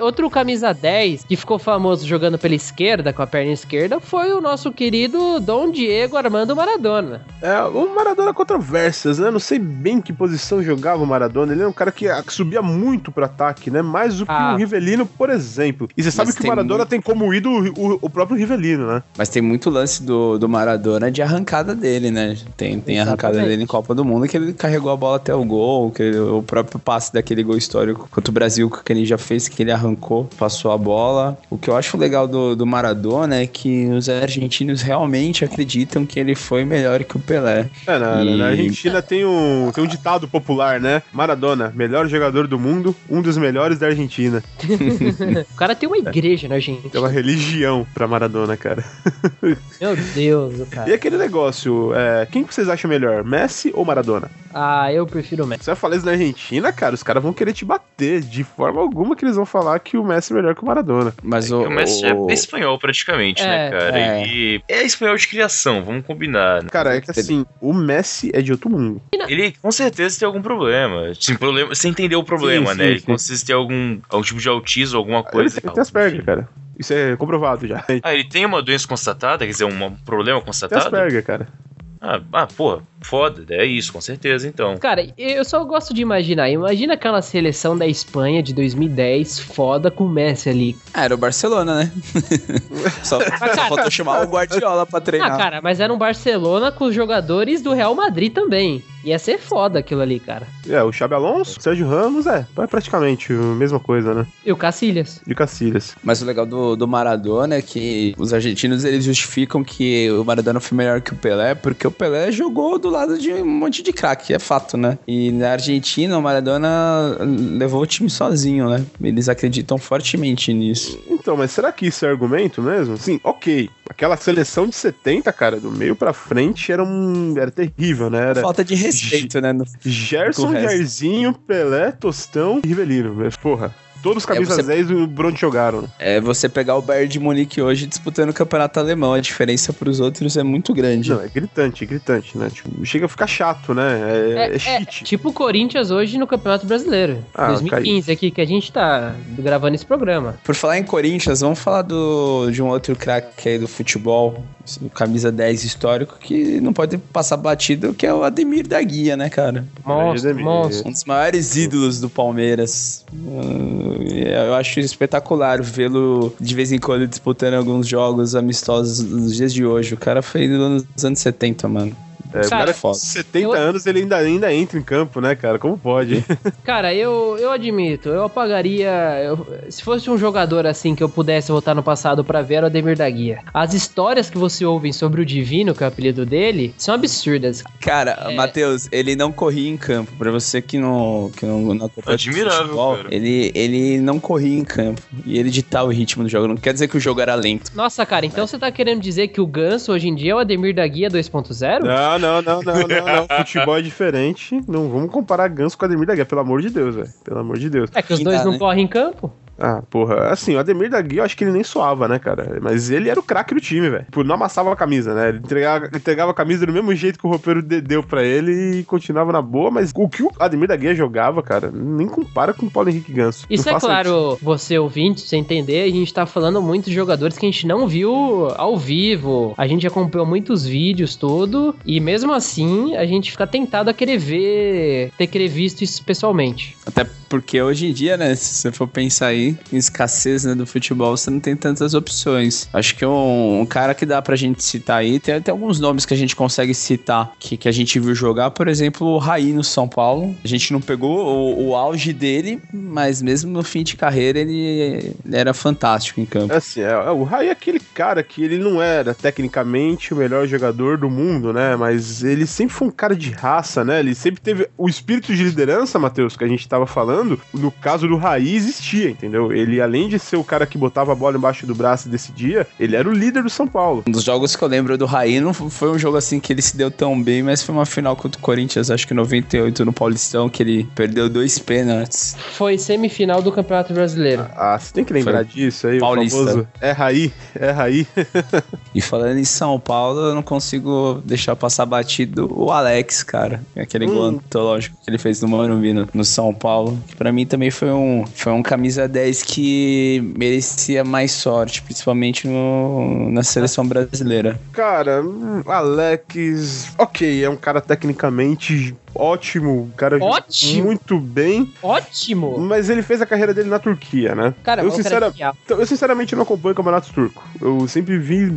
Outro camisa 10 que ficou famoso jogando pela esquerda, com a perna esquerda, foi o nosso querido Dom Diego Armando Maradona. É, o Maradona controvérsias, né? Não sei bem que posição jogava o Maradona. Ele é um cara que, que subia muito pro ataque, né? Mais do que Ah. o Rivelino, por exemplo. E você sabe Mas que o Maradona muito- tem como ídolo o, o próprio Rivelino, né? Mas tem muito lance do, do Maradona de arrancada dele, né? Tem, tem arrancada dele em Copa do Mundo que ele carregou a bola até o gol, que ele- o próprio passe daquele gol histórico contra o Brasil que ele já fez, que ele arrancou arrancou, passou a bola. O que eu acho legal do, do Maradona é que os argentinos realmente acreditam que ele foi melhor que o Pelé. É, na, E- na Argentina tem um, tem um ditado popular, né? Maradona, melhor jogador do mundo, um dos melhores da Argentina. O cara tem uma igreja na gente. Tem uma religião pra Maradona, cara. Meu Deus, o E cara. aquele negócio, é, quem que vocês acham melhor, Messi ou Maradona? Ah, eu prefiro o Messi. Você vai falar isso na Argentina, cara, os caras vão querer te bater. De forma alguma que eles vão falar que o Messi é melhor que o Maradona. Mas É o, o Messi o- é espanhol praticamente, É, né, cara? é. Ele é espanhol de criação, vamos combinar. né? Cara, é que assim, o Messi é de outro mundo. Ele com certeza tem algum problema. Sim, problema você entendeu o problema, Sim, né? sim, Ele certeza tem algum, algum tipo de autismo, alguma Ele coisa. tem, tem Asperger, cara. Isso é comprovado já. Tem Ah, ele tem uma doença constatada? Quer dizer, um problema constatado? Asperger, cara. Ah, ah, pô, foda. É isso, com certeza, então. Cara, eu só gosto de imaginar. Imagina aquela seleção da Espanha de 2010, foda com o Messi ali. Ah, era o Barcelona, né? só, só cara- faltou chamar o Guardiola pra treinar. Ah, cara, mas era um Barcelona com os jogadores do Real Madrid também. Ia ser foda aquilo ali, cara. É, o Xabi Alonso, o Sérgio Ramos, é, é praticamente a mesma coisa, né? E o Cacilhas. De Cacilhas. Mas o legal do, do Maradona é que os argentinos eles justificam que o Maradona foi melhor que o Pelé, porque o Pelé jogou do lado de um monte de craque, é fato, né? E na Argentina o Maradona levou o time sozinho, né? Eles acreditam fortemente nisso. Então, mas será que isso é argumento mesmo? Sim, ok. Aquela seleção de 70, cara, do meio pra frente era um. Era terrível, né? Era Falta de respeito, né? no- Gerson, com o resto. Jairzinho, Pelé, Tostão e Rivelino. Porra, todos os camisas você- 10 e por onde jogaram. É você pegar o Bayern de Munique hoje disputando o campeonato alemão, a diferença pros outros é muito grande. Não, é gritante, gritante, né? Tipo, chega a ficar chato, né? É, é, cheat. tipo o Corinthians hoje no Campeonato Brasileiro. Ah, 2015 aqui que a gente tá gravando esse programa. Por falar em Corinthians, vamos falar do, de um outro craque aí do futebol, o camisa 10 histórico, que não pode passar batido, que é o Ademir da Guia, né, cara? Monstro, Ademir. monstro. Um dos maiores ídolos do Palmeiras. Uh, Eu acho espetacular vê-lo de vez em quando disputando alguns jogos amistosos nos dias de hoje. O cara foi nos anos 70, mano. É, o Cara, cara, foda. 70 eu- anos ele ainda, ainda entra em campo, né, cara? Como pode? Cara, eu, eu admito, eu apagaria. eu- se fosse um jogador assim que eu pudesse voltar no passado pra ver, era o Ademir da Guia. As histórias que você ouve sobre o Divino, que é o apelido dele, são absurdas. Cara, É. Matheus, ele não corria em campo. Pra você que não, que não, não acompanha Admirável, futebol, cara. Ele, ele não corria em campo. E ele ditava o ritmo do jogo. Não quer dizer que o jogo era lento. Nossa, cara, então você tá querendo dizer que o Ganso hoje em dia é o Ademir da Guia 2.0? Não, não, não, não, não, não. Futebol é diferente. Não vamos comparar Ganso com Ademir da Guia, pelo amor de Deus, velho. Pelo amor de Deus. É que os Quem dois dá, não né? correm em campo? Ah, porra, assim, o Ademir da Guia, eu acho que ele nem suava, né, cara? Mas ele era o craque do time, velho. Tipo, não amassava a camisa, né? Ele entregava, entregava a camisa do mesmo jeito que o roupeiro de- deu pra ele e continuava na boa, mas o que o Ademir da Guia jogava, cara, nem compara com o Paulo Henrique Ganso. Isso Não é claro, você ouvinte, você entender, a gente tá falando muito de jogadores que a gente não viu ao vivo. A gente acompanhou muitos vídeos, tudo, e mesmo assim a gente fica tentado a querer ver, ter querer visto isso pessoalmente. Até porque hoje em dia, né, se você for pensar aí, em escassez né, do futebol, você não tem tantas opções. Acho que um, um cara que dá pra gente citar aí, tem até alguns nomes que a gente consegue citar que, que a gente viu jogar, por exemplo, o Raí no São Paulo. A gente não pegou o, o auge dele, mas mesmo no fim de carreira ele, ele era fantástico em campo. Assim, é, é, o Rai é aquele cara que ele não era tecnicamente o melhor jogador do mundo, né? Mas ele sempre foi um cara de raça, né? Ele sempre teve o espírito de liderança, Matheus, que a gente tava falando. No caso do Raí, existia, entendeu? Ele, além de ser o cara que botava a bola embaixo do braço e decidia, ele era o líder do São Paulo. Um dos jogos que eu lembro do Raí não foi um jogo assim que ele se deu tão bem, mas foi uma final contra o Corinthians, acho que em 98 no Paulistão, que ele perdeu dois pênaltis. Foi semifinal do Campeonato Brasileiro. Ah, você tem que lembrar Foi disso aí, Paulista. o famoso é Raí, é Raí. E falando em São Paulo, eu não consigo deixar passar batido o Alex, cara. Aquele Hum. gol antológico que ele fez no Morumbi no, no São Paulo. Que pra mim também foi um, foi um camisa 10 que merecia mais sorte, principalmente no, na seleção brasileira. Cara, hum, Alex, ok, é um cara tecnicamente ótimo, o cara Ótimo? muito bem, Ótimo! mas ele fez a carreira dele na Turquia, né? Cara, eu, sincera- é genial. Então, eu sinceramente não acompanho o campeonato turco. Eu sempre vi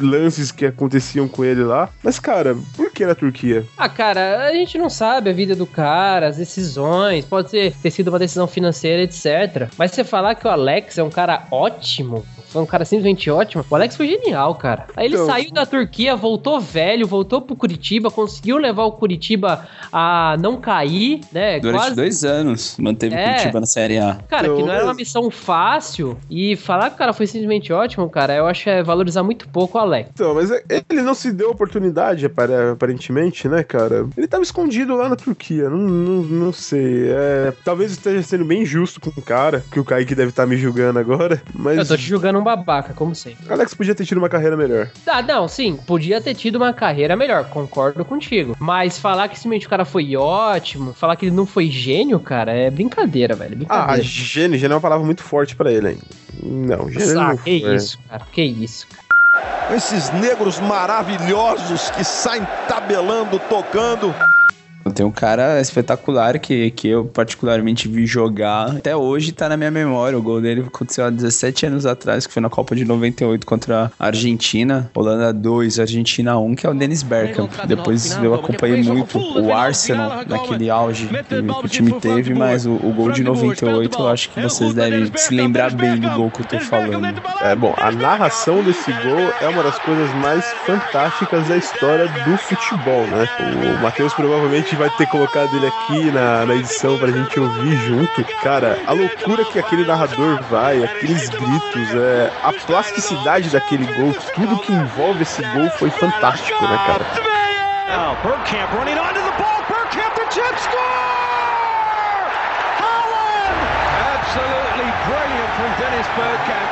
lances que aconteciam com ele lá. Mas, cara, por que na Turquia? Ah, cara, a gente não sabe a vida do cara, as decisões, pode ser, ter sido uma decisão financeira, etc. Mas você falar que o Alex é um cara ótimo, foi um cara simplesmente ótimo, o Alex foi genial, cara. Aí ele Então- saiu da Turquia, voltou velho, voltou pro Curitiba, conseguiu levar o Curitiba a não cair, né? Durante Quase. dois anos, manteve o É. Curitiba na Série A. Cara, que Então, não era uma mas- missão fácil. E falar que o cara foi simplesmente ótimo, cara, eu acho que é valorizar muito pouco o Alex. Então, mas é- ele não se deu oportunidade, apare- aparentemente, né, cara? Ele tava escondido lá na Turquia, não, não, não sei. É, talvez eu esteja sendo bem justo com o cara, que o Kaique deve estar me julgando agora, mas Eu tô te julgando um babaca, como sempre. Alex podia ter tido uma carreira melhor. Ah, não, sim, podia ter tido uma carreira melhor, concordo contigo. Mas falar que simplesmente o cara foi ótimo, falar que ele não foi gênio, cara, é brincadeira, velho. Ah, Brincadeira. gênio, gênio é uma palavra muito forte pra ele ainda. Não, gênio Ah, não que foi. isso, cara, que isso, cara. Esses negros maravilhosos que saem tabelando, tocando. Tem um cara espetacular que, que eu particularmente vi jogar. Até hoje tá na minha memória. O gol dele aconteceu há 17 anos atrás, que foi na Copa de 98 contra a Argentina. Holanda 2, Argentina 1, que é o Dennis Bergkamp. Depois eu acompanhei muito o Arsenal naquele auge que, o time teve, mas o, o gol de 98 eu acho que vocês devem se lembrar bem do gol que eu tô falando. É bom, a narração desse gol é uma das coisas mais fantásticas da história do futebol, né? O Matheus provavelmente vai ter colocado ele aqui na, na edição pra gente ouvir junto. Cara, a loucura que aquele narrador vai, aqueles gritos, é, a plasticidade daquele gol, tudo que envolve esse gol foi fantástico, né, cara? Bergkamp running onto the ball. Bergkamp, the jet score! Holland! Absolutely brilliant from Dennis Bergkamp.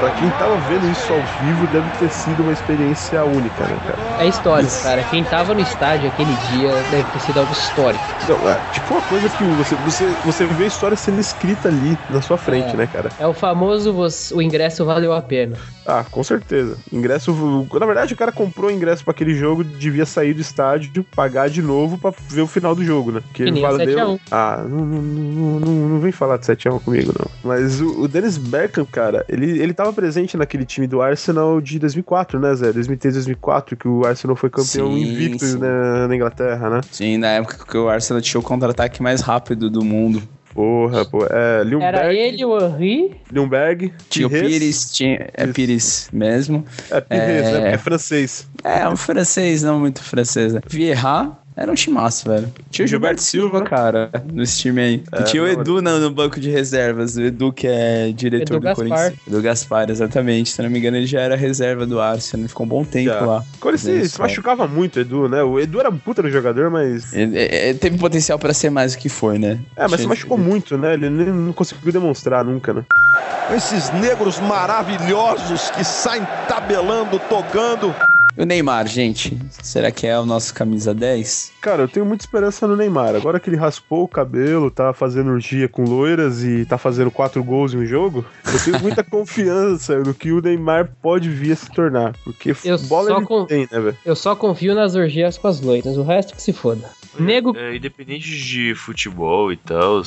Pra quem tava vendo isso ao vivo, deve ter sido uma experiência única, né, cara? É histórico, cara. Quem tava no estádio aquele dia deve ter sido algo histórico. Não, é, tipo uma coisa que você, você, você vê a história sendo escrita ali na sua frente, É. né, cara? É o famoso o ingresso valeu a pena. Ah, com certeza. Ingresso. Na verdade, o cara comprou o ingresso pra aquele jogo, devia sair do estádio, pagar de novo pra ver o final do jogo, né? Porque Que nem o 7 a 1. Ah, não, não, não, não, não vem falar de 7x1 comigo, não. Mas o, o Dennis Bergkamp, cara, ele, ele tava presente naquele time do Arsenal de 2004, né, Zé? 2003, 2004, que o Arsenal foi campeão Sim, invicto sim. Na, na Inglaterra, né? Sim, na época que o Arsenal tinha o contra-ataque mais rápido do mundo. Porra, pô. É, Era ele, o Henry. Ljungberg, Tinha o Pires. Tinha, é. Pires mesmo. É, Pires, É. né? Porque é francês. É, um francês, não muito francês, né? Vieira era um timaço, velho. Tinha o Gilberto Silva, cara, nesse time aí. É, tinha o Edu no, no banco de reservas. O Edu, que é diretor Edu do Gaspar. Corinthians. Edu Gaspar, exatamente. Se não me engano, ele já era reserva do Arsenal. Ele ficou um bom tempo Já. lá. Quando ele se, se machucava muito, o Edu, né? O Edu era um puta no jogador, mas. Ele, ele teve potencial pra ser mais do que foi, né? É, mas se Tinha- machucou muito, né? Ele nem, não conseguiu demonstrar nunca, né? Esses negros maravilhosos que saem tabelando, tocando. E o Neymar, gente? Será que é o nosso camisa 10? Cara, eu tenho muita esperança no Neymar. Agora que ele raspou o cabelo, tá fazendo urgia com loiras e tá fazendo quatro gols em um jogo, eu tenho muita confiança no que o Neymar pode vir a se tornar. Porque Eu bola só ele com- tem, né, velho? Eu só confio nas orgias com as loiras, o resto que se foda. Nego. É, independente de futebol e tal,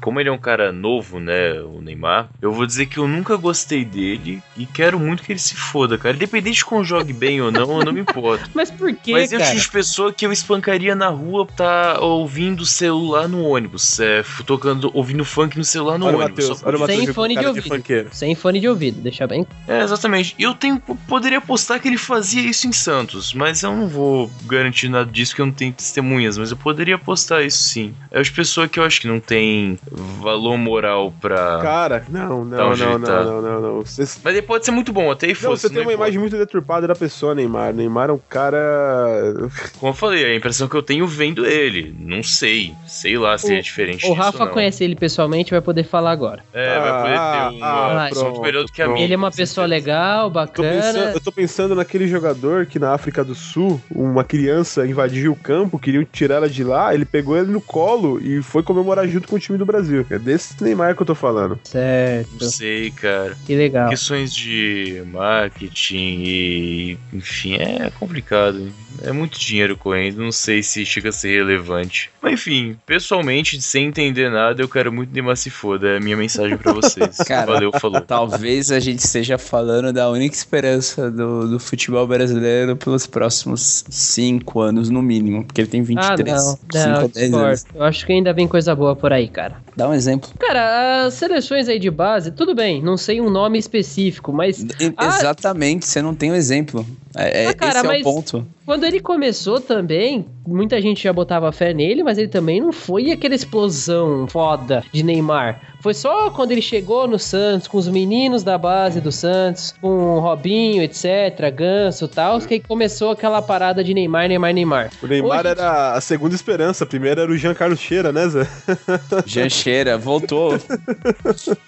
como ele é um cara novo, né, o Neymar, eu vou dizer que eu nunca gostei dele e quero muito que ele se foda, cara. Independente de como jogue bem ou não, eu não me importo. Mas por que, Mas eu cara? tinha pessoa que eu espancaria na rua tá ouvindo celular no ônibus, é, tocando, ouvindo funk no celular no Olha ônibus. Matheus, só olha Matheus Sem fone de ouvido. funkeiro. Sem fone de ouvido, deixa bem. É, exatamente. Eu tenho, poderia apostar que ele fazia isso em Santos, mas eu não vou garantir nada disso que eu não tenho testemunhas, mas eu poderia apostar isso sim. É as pessoas que eu acho que não tem valor moral pra. Cara, não, não, um não, não, não, não, não. Você, Mas ele pode ser muito bom, até e não, fosse. você tem uma importa. imagem muito deturpada da pessoa, Neymar. Neymar é um cara. Como eu falei, a impressão que eu tenho vendo ele. Não sei. Sei lá se O- é diferente O Rafa não. conhece ele pessoalmente vai poder falar agora. É, vai poder Ah, ter uma ah, pronto, melhor do que a minha. Ele é uma pessoa legal, Tô pensando, bacana. eu tô pensando naquele jogador que na África do Sul, uma criança invadiu o campo, queriam tirar ela de lá, ele pegou ele no colo e foi comemorar junto com o time do Brasil. É desse Neymar que eu tô falando. Certo. Não sei, cara. Que legal. Questões de marketing e. Enfim, é complicado. É muito dinheiro correndo, não sei se chega a ser relevante. Mas enfim, pessoalmente, sem entender nada, eu quero muito Neymar se foda. É a minha mensagem pra vocês. Cara, Valeu, falou. Talvez a gente esteja falando da única esperança do, do futebol brasileiro pelos próximos 5 anos, no mínimo. Porque ele tem 23. Ah, não. 5 Não, a eu 10 discordo. anos. Eu acho que ainda vem coisa boa por aí, cara. Dá um exemplo. Cara, as seleções aí de base, tudo bem, não sei um nome específico, mas E- Ah. Exatamente, você não tem um exemplo. É, é- Ah, cara, esse é mas- o ponto. quando ele começou também, muita gente já botava fé nele, mas ele também não foi aquela explosão foda de Neymar. Foi só quando ele chegou no Santos, com os meninos da base do Santos, com o Robinho, etc., Ganso e tal, que começou aquela parada de Neymar, Neymar, Neymar. O Neymar Hoje- era a segunda esperança. A primeira era o Jean Carlos Cheira, né, Zé? Jean Cheira voltou.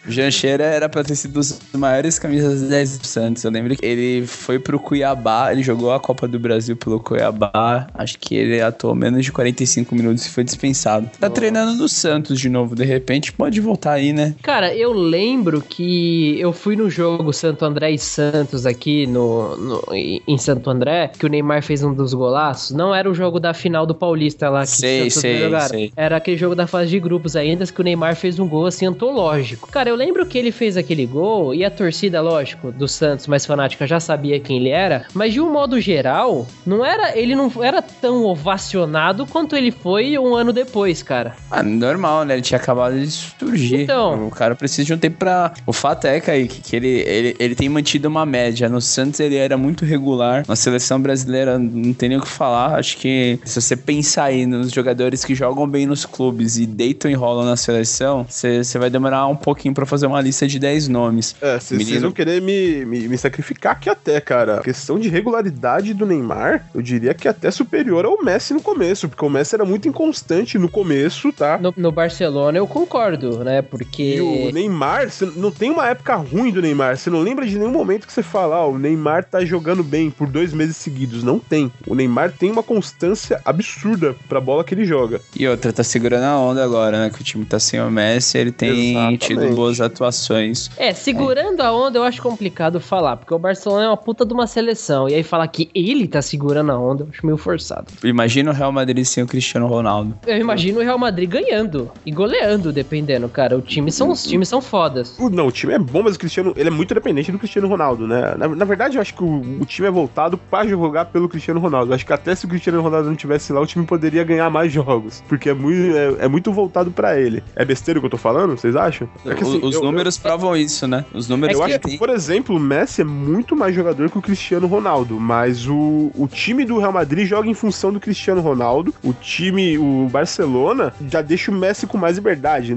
Jean Cheira era pra ter sido dos maiores camisas 10 do Santos. Eu lembro que ele foi pro Cuiabá, ele jogou a Copa do Brasil pelo Cuiabá. Acho que ele atuou menos de 45 minutos e foi dispensado. Tá treinando no Santos de novo, de repente pode voltar aí, né? Cara, eu lembro que eu fui no jogo Santo André e Santos aqui no, no- em Santo André, que o Neymar fez um dos golaços. Não era o jogo da final do Paulista lá que Sei, sei, jogaram. sei. Era aquele jogo da fase de grupos ainda que o Neymar fez um gol assim antológico. Cara, eu lembro que ele fez aquele gol e a torcida, lógico, do Santos mais fanática já sabia quem ele era, mas de um modo geral, não era, ele não era tão ovacionado quanto ele foi um ano depois, cara. Ah, normal, né? Ele tinha acabado de surgir. Então. O cara precisa de um tempo pra. O fato é, Kaique, que ele, ele, ele tem mantido uma média. No Santos ele era muito regular. Na seleção brasileira não tem nem o que falar. Acho que se você pensar aí nos jogadores que jogam bem nos clubes e deitam e rolam na seleção, você vai demorar um pouquinho pra fazer uma lista de 10 nomes. É, vocês Menino. vão querer me, me, me sacrificar aqui até, cara. Questão de regularidade do Neymar, eu diria que é até superior ao Messi no começo, porque o Messi era muito inconstante no começo, tá? No, no Barcelona eu concordo, né? Porque. E o Neymar, você não tem uma época ruim do Neymar. Você não lembra de nenhum momento que você fala, ó, o Neymar tá jogando bem por dois meses seguidos. Não tem. O Neymar tem uma constância absurda pra bola que ele joga. E outra, tá segurando a onda agora, né? Que o time tá sem o Messi, ele tem Exatamente. tido boas atuações. É, segurando a onda eu acho complicado falar, porque o Barcelona é uma puta de uma seleção. E aí falar que ele tá segurando a onda, eu acho meio forçado. Imagina o Real Madrid sem o Cristiano Ronaldo. Eu imagino o Real Madrid ganhando e goleando, dependendo, cara. O time são, os times são fodas. O- Não, o time é bom, mas o Cristiano, ele é muito dependente do Cristiano Ronaldo, né? Na, na verdade, eu acho que o, o time é voltado pra jogar pelo Cristiano Ronaldo. Eu acho que até se o Cristiano Ronaldo não tivesse lá, o time poderia ganhar mais jogos, porque é muito, é, é muito voltado pra ele. É besteira o que eu tô falando? Vocês acham? É que, assim, O- Os eu- números provam isso, né? Os números Eu que acho que, por exemplo, o Messi é muito mais jogador que o Cristiano Ronaldo, mas o, o time do Real Madrid joga em função do Cristiano Ronaldo. O time, o Barcelona, já deixa o Messi com mais liberdade.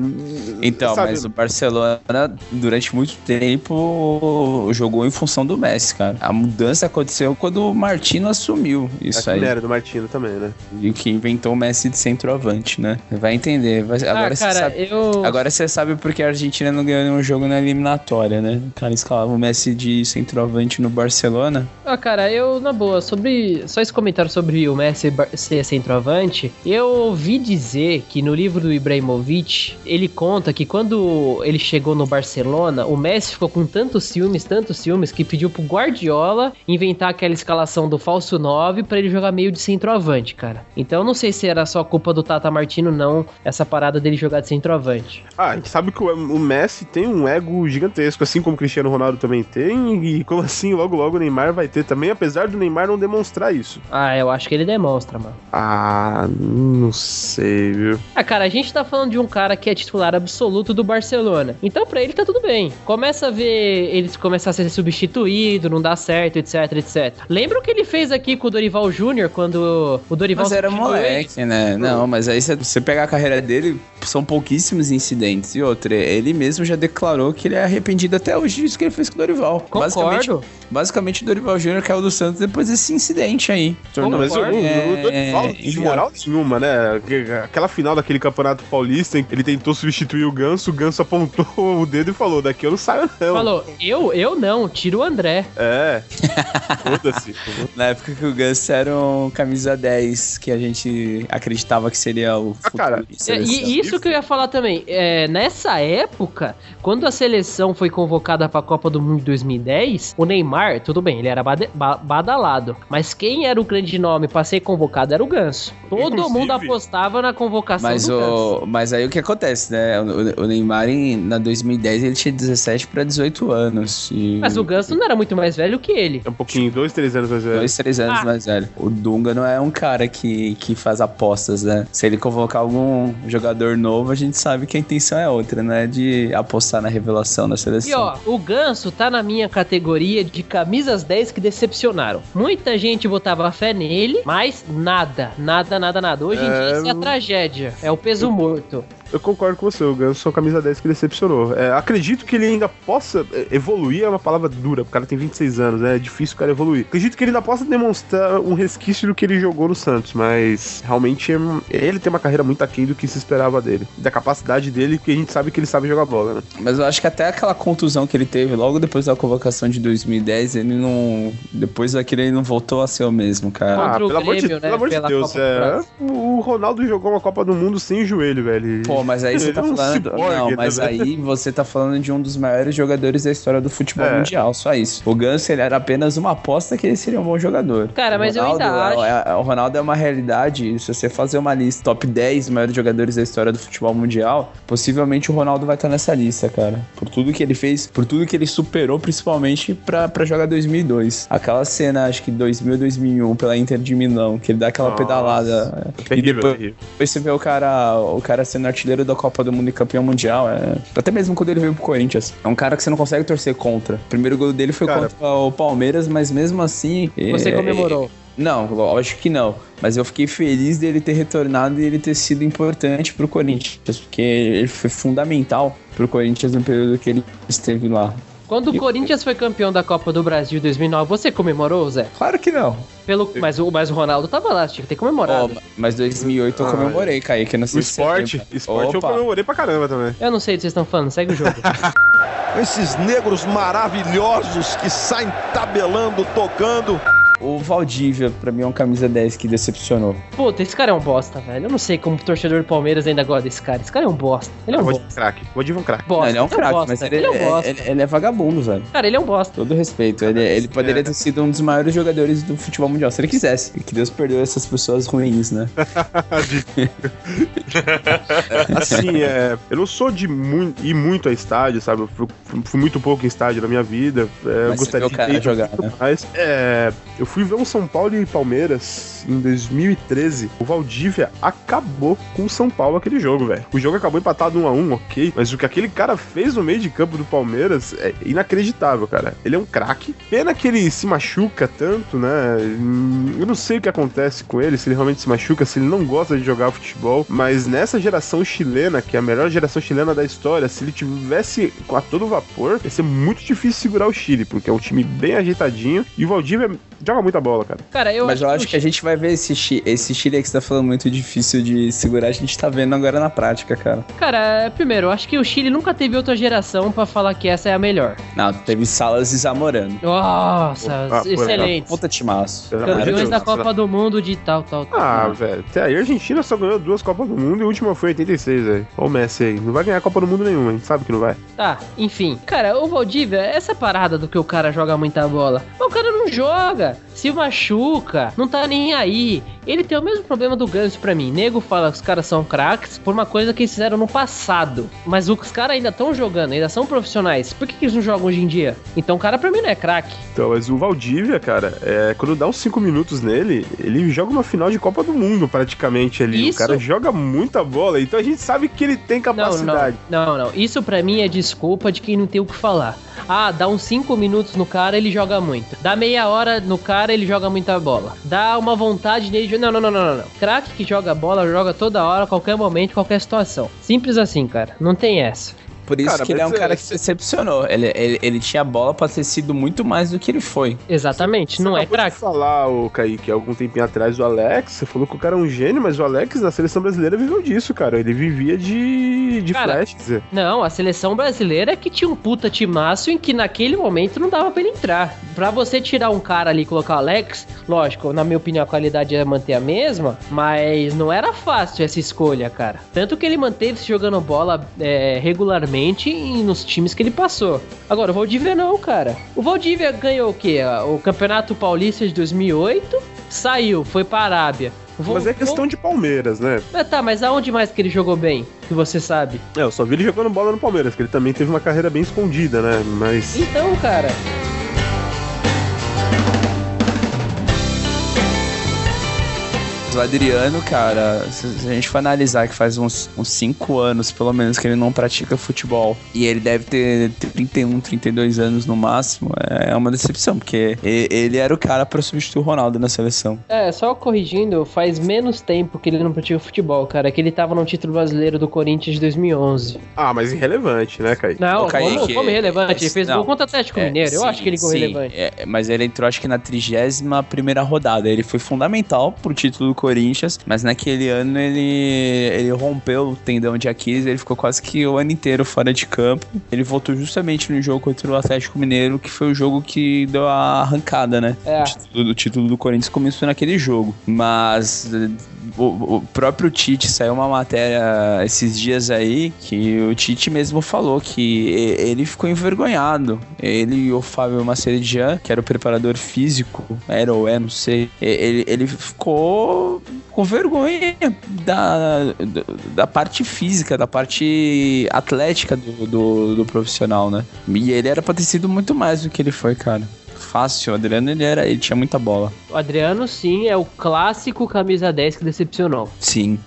Então, Sabe? mas o Barcelona, durante muito tempo, jogou em função do Messi, cara. A mudança aconteceu quando o Martino assumiu isso a aí. era do Martino também, né? E o que inventou o Messi de centroavante, né? Vai entender. Vai- Agora ah, você cara, sabe. eu. Agora você sabe porque a Argentina não ganhou nenhum jogo na eliminatória, né? O cara escalava o Messi de centroavante no Barcelona. Ah, cara, eu, na boa, sobre. Só esse comentário sobre o Messi ser centroavante. Eu ouvi dizer que no livro do Ibrahimovic, ele conta que quando ele chegou no Barcelona, o Messi ficou com tantos ciúmes, tantos ciúmes, que pediu pro Guardiola inventar aquela escalação do falso 9 pra ele jogar meio de centroavante, cara. Então não sei se era só culpa do Tata Martino, não, essa parada dele jogar de centroavante. Ah, a gente sabe que o Messi tem um ego gigantesco, assim como o Cristiano Ronaldo também tem, e como assim logo logo o Neymar vai ter também, apesar do Neymar não demonstrar isso. Ah, eu acho que ele demonstra, mano. Ah, não sei, viu? Ah, cara, a gente tá falando de um cara que é titular absoluto do Barcelona. Então, pra ele tá tudo bem. Começa a ver ele começar a ser substituído, não dá certo, etc, etc. Lembra o que ele fez aqui com o Dorival Júnior quando o Dorival Mas era substituiu ele? moleque, né? Não, mas aí você- você pegar a carreira dele, são pouquíssimos incidentes. E outra, ele mesmo já declarou que ele é arrependido até hoje disso que ele fez com o Dorival. Basicamente, Concordo. basicamente o Dorival Júnior caiu do Santos depois desse incidente aí. Tornou- Não, mas o, o, É, o Dorival não tinha moral nenhuma, né? Aquela final daquele campeonato paulista, ele tentou substituir o Ganso, o Ganso apontou o dedo e falou: daqui eu não saio, não. Falou, eu, eu não, tira o André. É. Foda-se. Na época que o Ganso era um camisa 10, que a gente acreditava que seria o Ah, cara, de É, e isso que eu ia falar também. É, nessa época, quando a seleção foi convocada pra Copa do Mundo de 2010, o Neymar, tudo bem, ele era badalado. Mas quem era o grande nome pra ser convocado era o Ganso. Todo Inclusive- mundo apostava na convocação Mas, do Ganso. o, mas aí o que acontece, né? O, o Neymar, em, na 2010, ele tinha 17 para 18 anos. E Mas o Ganso não era muito mais velho que ele. É um pouquinho, dois, três anos mais velho. Dois, três anos Ah. mais velho. O Dunga não é um cara que, que faz apostas, né? Se ele convocar algum jogador novo, a gente sabe que a intenção é outra, né? De apostar na revelação da E seleção. ó, o Ganso tá na minha categoria de camisas 10 que decepcionaram. Muita gente botava fé nele, mas nada, nada, nada, nada. Hoje em É, dia isso é a tragédia, é o peso morto. Eu concordo com você, o Ganso é uma camisa 10 que decepcionou. É, acredito que ele ainda possa é, evoluir, é uma palavra dura, o cara tem 26 anos, né? É difícil o cara evoluir. Acredito que ele ainda possa demonstrar um resquício do que ele jogou no Santos, mas realmente é- ele tem uma carreira muito aquém do que se esperava dele. Da capacidade dele, porque a gente sabe que ele sabe jogar bola, né? Mas eu acho que até aquela contusão que ele teve logo depois da convocação de 2010, ele não. Depois daquilo, ele não voltou a ser o mesmo, cara. O pelo amor de, Grêmio, né, pelo amor de pela Deus, é, o Ronaldo jogou uma Copa do Mundo sem joelho, velho. Pô, mas aí você tá é um falando. ciborgue, não, né, mas velho? aí você tá falando de um dos maiores jogadores da história do futebol É. mundial, só isso. O Ganso, ele era apenas uma aposta que ele seria um bom jogador. Cara, O mas eu ainda Ronaldo acho- é- é- o Ronaldo é uma realidade. Se você fazer uma lista top 10 maiores jogadores da história do futebol mundial, possivelmente o Ronaldo vai estar nessa lista, cara. Por tudo que ele fez, por tudo que ele superou, principalmente pra, pra jogar 2002. Aquela cena, acho que 2000, 2001, pela Inter de Milão, que ele dá aquela Nossa. pedalada. e Terrível, depois, terrível. depois você vê o cara, o cara sendo artilheiro da Copa do Mundo e campeão mundial. É... Até mesmo quando ele veio pro Corinthians. É um cara que você não consegue torcer contra. O primeiro gol dele foi Cara. contra o Palmeiras, mas mesmo assim. Você é, comemorou. Não, lógico que não. Mas eu fiquei feliz dele ter retornado e ele ter sido importante pro Corinthians. Porque ele foi fundamental pro Corinthians no período que ele esteve lá. Quando o E- Corinthians foi campeão da Copa do Brasil em 2009, você comemorou, Zé? Claro que não. Pelo, mas, o, mas o Ronaldo tava lá, tinha que ter comemorado. Ó, mas 2008 eu Ah, comemorei, Kaique. Eu não sei O se esporte, esporte eu comemorei pra caramba também. Eu não sei do que vocês estão falando, segue o jogo. Esses negros maravilhosos que saem tabelando, tocando. O Valdívia, pra mim, é um camisa 10 que decepcionou. Puta, esse cara é um bosta, velho. Eu não sei como o torcedor do Palmeiras ainda gosta desse cara. Esse cara é um bosta. Ele é um bosta. É um craque. O Vodiv é um craque. bosta. Não, ele é um craque, bosta. mas ele, ele é um é, bosta. ele- ele é vagabundo, velho. Cara, ele é um bosta. Todo respeito. Ele, ele poderia é. ter sido um dos maiores jogadores do futebol mundial, se ele quisesse. E que Deus perdoe essas pessoas ruins, né? Assim, é, eu não sou de mu ir muito a estádio, sabe? Eu fui, fui muito pouco em estádio na minha vida. É, eu Mas gostaria de ter jogar, né? mais. É, eu fui ver um São Paulo e Palmeiras em 2013. O Valdívia acabou com o São Paulo aquele jogo, velho. O jogo acabou empatado 1 a 1 ok. Mas o que aquele cara fez no meio de campo do Palmeiras é inacreditável, cara. Ele é um craque. Pena que ele se machuca tanto, né? Eu não sei o que acontece com ele, se ele realmente se machuca, se ele não gosta de jogar futebol. Mas nessa geração chilena, que é a melhor geração chilena da história, se ele tivesse com a todo vapor, ia ser muito difícil segurar o Chile, porque é um time bem ajeitadinho. E o Valdívia joga muita bola, cara. Cara, eu Mas eu acho que a o gente vai ver esse, chi- esse Chile aí que você tá falando muito difícil de segurar, a gente tá vendo agora na prática, cara. Cara, primeiro, eu acho que o Chile nunca teve outra geração pra falar que essa é a melhor. Não, teve Salas e Zamorano. Nossa, Ah, excelente. Puta timaço. Campeões da. Copa do Mundo de tal, tal, tal. Ah, velho, até aí a Argentina só ganhou duas Copas do Mundo e a última foi em 86, velho. Olha o Messi aí. Não vai ganhar Copa do Mundo nenhuma, a gente sabe que não vai. Tá, enfim. Cara, o Valdívia, essa parada do que o cara joga muita bola. Mas o cara não joga. Se machuca, não tá nem aí. Ele tem o mesmo problema do Ganso pra mim. Nego fala que os caras são craques por uma coisa que eles fizeram no passado. Mas os caras ainda estão jogando, ainda são profissionais. Por que, que eles não jogam hoje em dia? Então o cara pra mim não é craque. Então, mas o Valdívia, cara, é, quando dá uns 5 minutos nele, ele joga uma final de Copa do Mundo praticamente ali. Isso. O cara joga muita bola, então a gente sabe que ele tem Não, não, capacidade. não, não. Isso pra mim é desculpa de quem não tem o que falar. Ah, dá uns 5 minutos no cara, ele joga muito. Dá meia hora no cara, ele joga muita bola. Dá uma vontade nele de. Não, não, não, não. não. Craque que joga bola, joga toda hora, qualquer momento, qualquer situação. Simples assim, cara. Não tem essa. Por isso Cara, que ele é um cara é- que decepcionou. Ele, ele, ele tinha bola pra ter sido muito mais do que ele foi. Exatamente, Você não é craque. falar, o Kaique, há algum tempinho atrás, o Alex, você falou que o cara é um gênio, mas o Alex na seleção brasileira viveu disso, cara. Ele vivia de de, Cara, flash, Zé. Não, a seleção brasileira é que tinha um puta timaço em que naquele momento não dava pra ele entrar. Pra você tirar um cara ali e colocar o Alex, lógico, na minha opinião a qualidade ia manter a mesma, mas não era fácil essa escolha, cara. Tanto que ele manteve-se jogando bola é, regularmente e nos times que ele passou. Agora, o Valdívia não, cara. O Valdívia ganhou o quê? O Campeonato Paulista de 2008, saiu, foi pra Arábia. Mas é questão de Palmeiras, né? Ah, tá, mas aonde mais que ele jogou bem? Que você sabe? É, eu só vi ele jogando bola no Palmeiras, que ele também teve uma carreira bem escondida, né? Mas. Então, cara. O Adriano, cara, se a gente for analisar que faz uns 5 anos, pelo menos, que ele não pratica futebol, e ele deve ter 31, 32 anos no máximo, é uma decepção, porque ele era o cara pra substituir o Ronaldo na seleção. É, só corrigindo, faz menos tempo que ele não pratica futebol, cara. Que ele tava no título brasileiro do Corinthians de 2011. Ah, mas irrelevante, né, Kaique? Não, Ô, Kaique, como, como irrelevante? Ele fez não. gol contra o Atlético É, Mineiro. Eu sim, acho que ele sim, relevante. é, mas ele entrou, acho que na 31 primeira rodada. Ele foi fundamental pro título do Corinthians, mas naquele ano ele, ele rompeu o tendão de Aquiles, ele ficou quase que o ano inteiro fora de campo. Ele voltou justamente no jogo contra o Atlético Mineiro, que foi o jogo que deu a arrancada, né? É. O título, o título do Corinthians começou naquele jogo. Mas o, o próprio Tite saiu uma matéria esses dias aí que o Tite mesmo falou que ele ficou envergonhado. Ele e o Fábio Maceridian, que era o preparador físico, era ou é, não sei, ele, ele ficou com vergonha da, da, da parte física, da parte atlética do, do, do profissional, né? E ele era pra ter sido muito mais do que ele foi, cara. Fácil, o Adriano ele era, ele tinha muita bola. O Adriano, sim, é o clássico camisa 10 que decepcionou. Sim.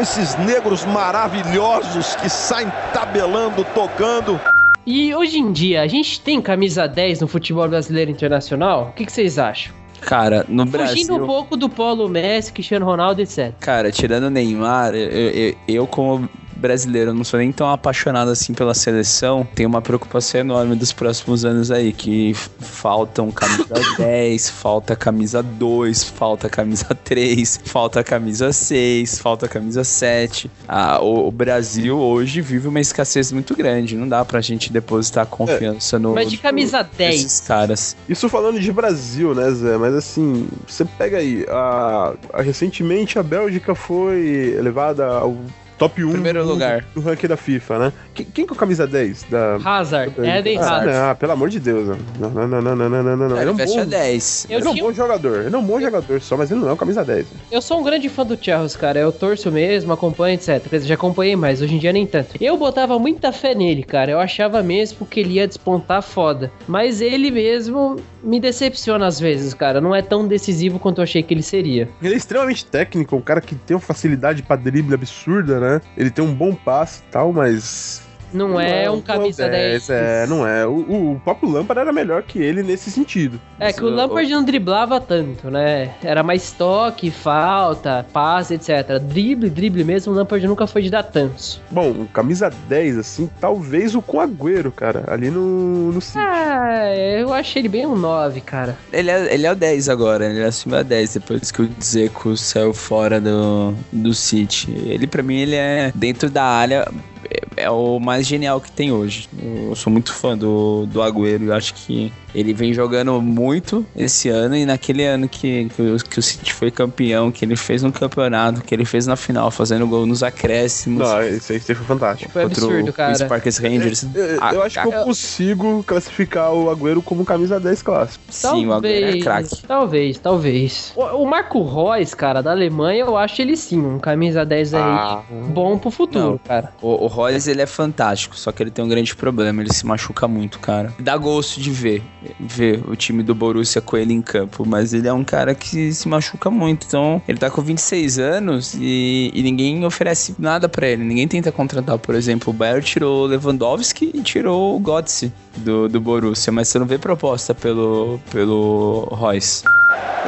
Esses negros maravilhosos que saem tabelando, tocando. E hoje em dia, a gente tem camisa 10 no futebol brasileiro internacional? O que, que vocês acham? Cara, no Fugindo um Brasil, pouco do Polo Messi, Cristiano Ronaldo, etc. cara, tirando o Neymar, eu, eu, eu como brasileiro não sou nem tão apaixonado assim pela seleção, tenho uma preocupação enorme dos próximos anos aí, que faltam camisa 10, falta camisa 2, falta camisa 3, falta camisa 6, falta camisa 7. Ah, o, o Brasil hoje vive uma escassez muito grande, não dá pra gente depositar confiança no Mas de camisa 10. nesses caras. Isso falando de Brasil, né, Zé? Mas assim, você pega aí, a, a- recentemente a Bélgica foi elevada ao top 1 Primeiro do, lugar. do ranking da FIFA, né? Quem, quem com a camisa 10 da. Hazard, Eden ah, Hazard. não, pelo amor de Deus. Não, não, não, não, não, não, não, não. Ele é um bom, 10. Eu ele é um bom jogador. Ele é um bom jogador só, mas ele não é o camisa 10. Eu sou um grande fã do Charles, cara. Eu torço mesmo, acompanho, etc. Quer dizer, já acompanhei mais, hoje em dia nem tanto. Eu botava muita fé nele, cara. Eu achava mesmo que ele ia despontar foda. Mas ele mesmo me decepciona às vezes, cara. Não é tão decisivo quanto eu achei que ele seria. Ele é extremamente técnico, um cara que tem uma facilidade pra drible absurda, né? Ele tem um bom passe e tal, mas. Não, é um não camisa o 10. É, não é. O, o próprio Lampard era melhor que ele nesse sentido. É que o Lampard não driblava tanto, né? Era mais toque, falta, passe, etc. Drible, drible mesmo, o Lampard nunca foi de dar tantos. Bom, um camisa 10, assim, talvez o com Agüero, cara, ali no, no City. Ah, eu achei ele bem um 9, cara. Ele é, ele é o 10 agora, ele assumiu a 10 depois que o Dzeko saiu fora do, do City. Ele, pra mim, ele é dentro da área. É- É o mais genial que tem hoje. Eu sou muito fã do, do Agüero. Eu acho que ele vem jogando muito esse ano. E naquele ano que, que, o, que o City foi campeão, que ele fez no campeonato, que ele fez na final, fazendo gol nos acréscimos. Não, isso aí foi fantástico. Foi o- absurdo, cara. O Sparkers Rangers. Eu, eu Ah, acho que eu consigo classificar o Agüero como camisa 10 clássico. Sim, o Agüero é craque. Talvez, talvez. O, o Marco Reus, cara, da Alemanha, eu acho ele sim, um camisa 10 aí, Ah. bom pro futuro, Não. cara. O, o Royce, ele é fantástico, só que ele tem um grande problema, ele se machuca muito, cara. Dá gosto de ver, ver o time do Borussia com ele em campo, mas ele é um cara que se machuca muito, então ele tá com 26 anos e, e ninguém oferece nada pra ele, ninguém tenta contratar, por exemplo, o Bayern tirou o Lewandowski e tirou o Götze do, do Borussia, mas você não vê proposta pelo, pelo Royce.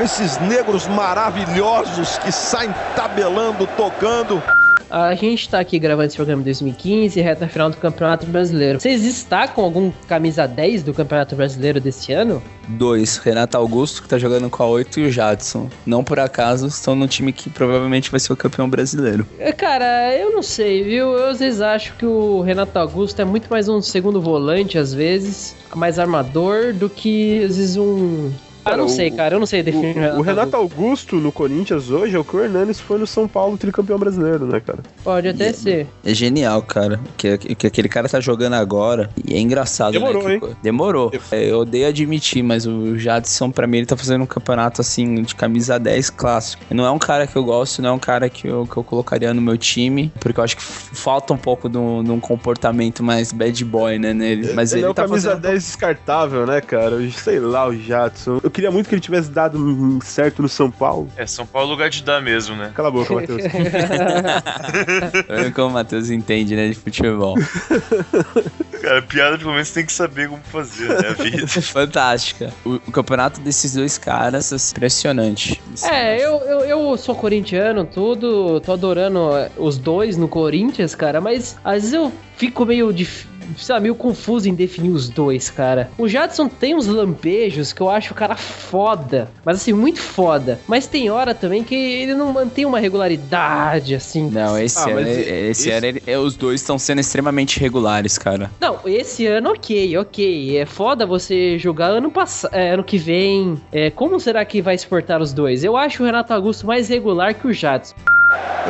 Esses negros maravilhosos que saem tabelando, tocando. A gente tá aqui gravando esse programa em 2015, reta final do Campeonato Brasileiro. Vocês destacam algum camisa 10 do Campeonato Brasileiro desse ano? Dois, Renato Augusto, que tá jogando com a 8, e o Jadson. Não por acaso estão no time que provavelmente vai ser o campeão brasileiro. É, Cara, eu não sei, viu? Eu às vezes acho que o Renato Augusto é muito mais um segundo volante, às vezes, mais armador, do que às vezes um. Cara, não o- sei, cara, eu não sei definir O, o Renato Augusto no Corinthians hoje é o que o Hernanes foi no São Paulo tricampeão brasileiro, né, cara? Pode até Yeah. ser. É genial, cara. O que, que aquele cara tá jogando agora. E é engraçado, Demorou, né? hein? Que- Demorou. É, eu odeio admitir, mas o Jadson, pra mim, ele tá fazendo um campeonato assim, de camisa 10 clássico. Não é um cara que eu gosto, não é um cara que eu, que eu colocaria no meu time, porque eu acho que falta um pouco de um comportamento mais bad boy, né, nele. Mas ele, ele, é o tá camisa fazendo. 10 descartável, né, cara? Eu Sei lá, o Jadson. Eu queria muito que ele tivesse dado certo no São Paulo. É, São Paulo é lugar de dar mesmo, né? Cala a boca, Matheus. Olha como o Matheus entende, né, de futebol. Cara, piada pelo menos tem que saber como fazer, né? A vida. Fantástica. O, o campeonato desses dois caras, assim, impressionante. É, eu, eu, eu sou corintiano, tudo, tô adorando é, os dois no Corinthians, cara, mas às vezes eu fico meio dif- Sabe, meio confuso em definir os dois, cara. O Jadson tem uns lampejos que eu acho o cara foda. Mas assim, muito foda. Mas tem hora também que ele não mantém uma regularidade, assim. Não, esse Ah, ano, esse, esse- ano ele- é, os dois estão sendo extremamente regulares, cara. Não, esse ano ok, ok. É foda você jogar ano passado, ano que vem. É, como será que vai exportar os dois? Eu acho o Renato Augusto mais regular que o Jadson.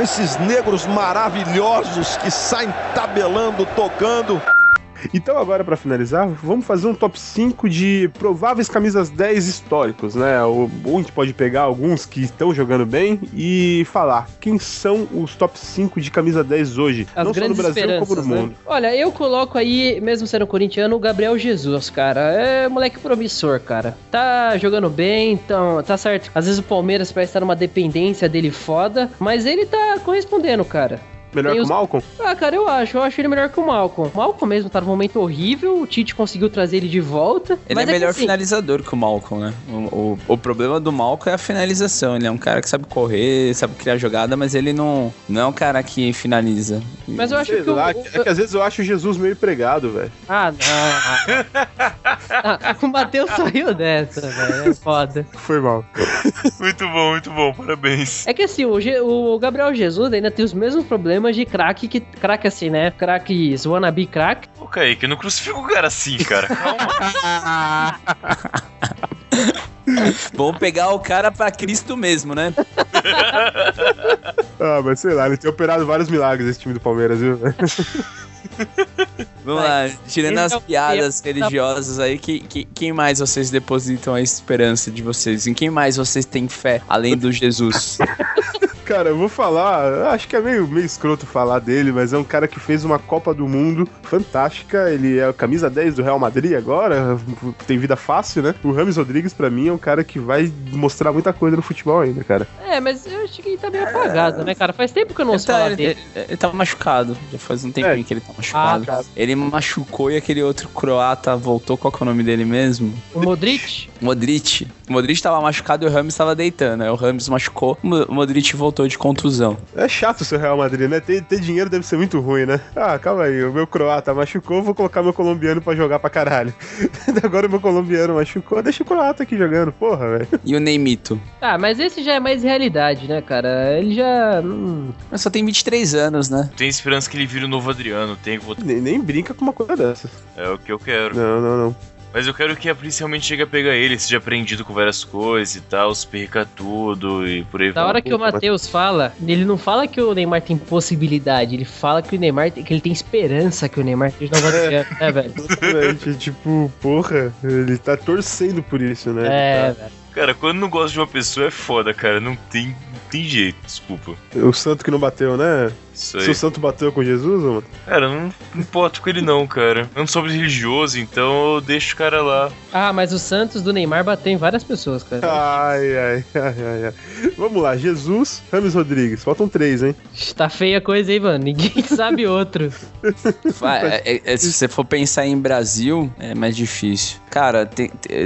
Esses negros maravilhosos que saem tabelando, tocando. Então, agora, pra finalizar, vamos fazer um top 5 de prováveis camisas 10 históricos, né? Ou ou a gente pode pegar alguns que estão jogando bem e falar quem são os top 5 de camisa 10 hoje. As não só no Brasil, como no né? mundo. Olha, eu coloco aí, mesmo sendo corintiano, o Gabriel Jesus, cara. É moleque promissor, cara. Tá jogando bem, então, tá certo. Às vezes o Palmeiras parece estar numa dependência dele foda, mas ele tá correspondendo, cara. Melhor que o Malcolm? Ah, cara, eu acho. Eu acho ele melhor que o Malcolm. O Malcolm mesmo tá num momento horrível, o Tite conseguiu trazer ele de volta. Ele mas é que melhor assim, finalizador que o Malcolm, né? O, o, o problema do Malcolm é a finalização. Ele é um cara que sabe correr, sabe criar jogada, mas ele não, não é um cara que finaliza. Mas eu acho Sei que o, lá, o- é que às vezes eu acho o Jesus meio empregado, velho. Ah, não. Ah, o Matheus saiu dessa, velho. É foda. Foi mal. Muito bom, muito bom, parabéns. É que assim, o, o Gabriel Jesus ainda tem os mesmos problemas de craque que. Craque assim, né? Craques wannabe crack. Ô, Kaique, não crucifica o cara assim, cara. Calma. Vamos pegar o cara pra Cristo mesmo, né? Ah, mas sei lá, ele tem operado vários milagres esse time do Palmeiras, viu? Vamos lá, tirando as é piadas religiosas aí, que, que- quem mais vocês depositam a esperança de vocês? Em quem mais vocês têm fé, além do Jesus? Cara, eu vou falar, acho que é meio, meio escroto falar dele, mas é um cara que fez uma Copa do Mundo fantástica. Ele é a camisa 10 do Real Madrid agora, tem vida fácil, né? O Rames Rodrigues, pra mim, é um cara que vai mostrar muita coisa no futebol ainda, cara. É, mas eu acho que ele tá meio apagado, né, cara? Faz tempo que eu não ouço tá, falar ele, dele. ele- ele tá machucado, já faz um tempinho É. que ele tá machucado. Ah, tá. Ele machucou e aquele outro croata voltou, qual que é o nome dele mesmo? O Modric? Modric. O Modric tava machucado e o Ramos tava deitando. Aí o Ramos machucou, o Mo- o Modric voltou de contusão. É chato ser Real Madrid, né? Ter, ter dinheiro deve ser muito ruim, né? Ah, calma aí, o meu croata machucou, vou colocar meu colombiano pra jogar pra caralho. Agora o meu colombiano machucou, deixa o croata aqui jogando, porra, velho. E o Neymito? Ah, mas esse já é mais realidade, né, cara? Ele já. hum, Mas só tem 23 anos, né? Tem esperança que ele vire o novo Adriano, tem que. Nem, nem brinca com uma coisa dessas. É o que eu quero. Não, não, não. Mas eu quero que a polícia realmente chegue a pegar ele, seja apreendido com várias coisas e tal, se perca tudo e por aí Da hora que o Matheus fala, ele não fala que o Neymar tem possibilidade, ele fala que o Neymar tem- que ele tem esperança que o Neymar seja novo Adriano, né, velho? Tipo, porra, ele tá torcendo por isso, né? É, Ele velho. Cara, quando não gosta de uma pessoa é foda, cara. Não tem, não tem jeito, desculpa. O santo que não bateu, né? Isso aí. Se o santo bateu com Jesus, mano. Cara, não não importo com ele não, cara. Eu não sou religioso, então eu deixo o cara lá. Ah, mas o Santos do Neymar bateu em várias pessoas, cara. Ai, ai, ai, ai, ai. Vamos lá, Jesus, Rames Rodrigues. Faltam três, hein? Tá feia a coisa aí, mano. Ninguém sabe outro. Vai, é- é- se você for pensar em Brasil, é mais difícil. Cara,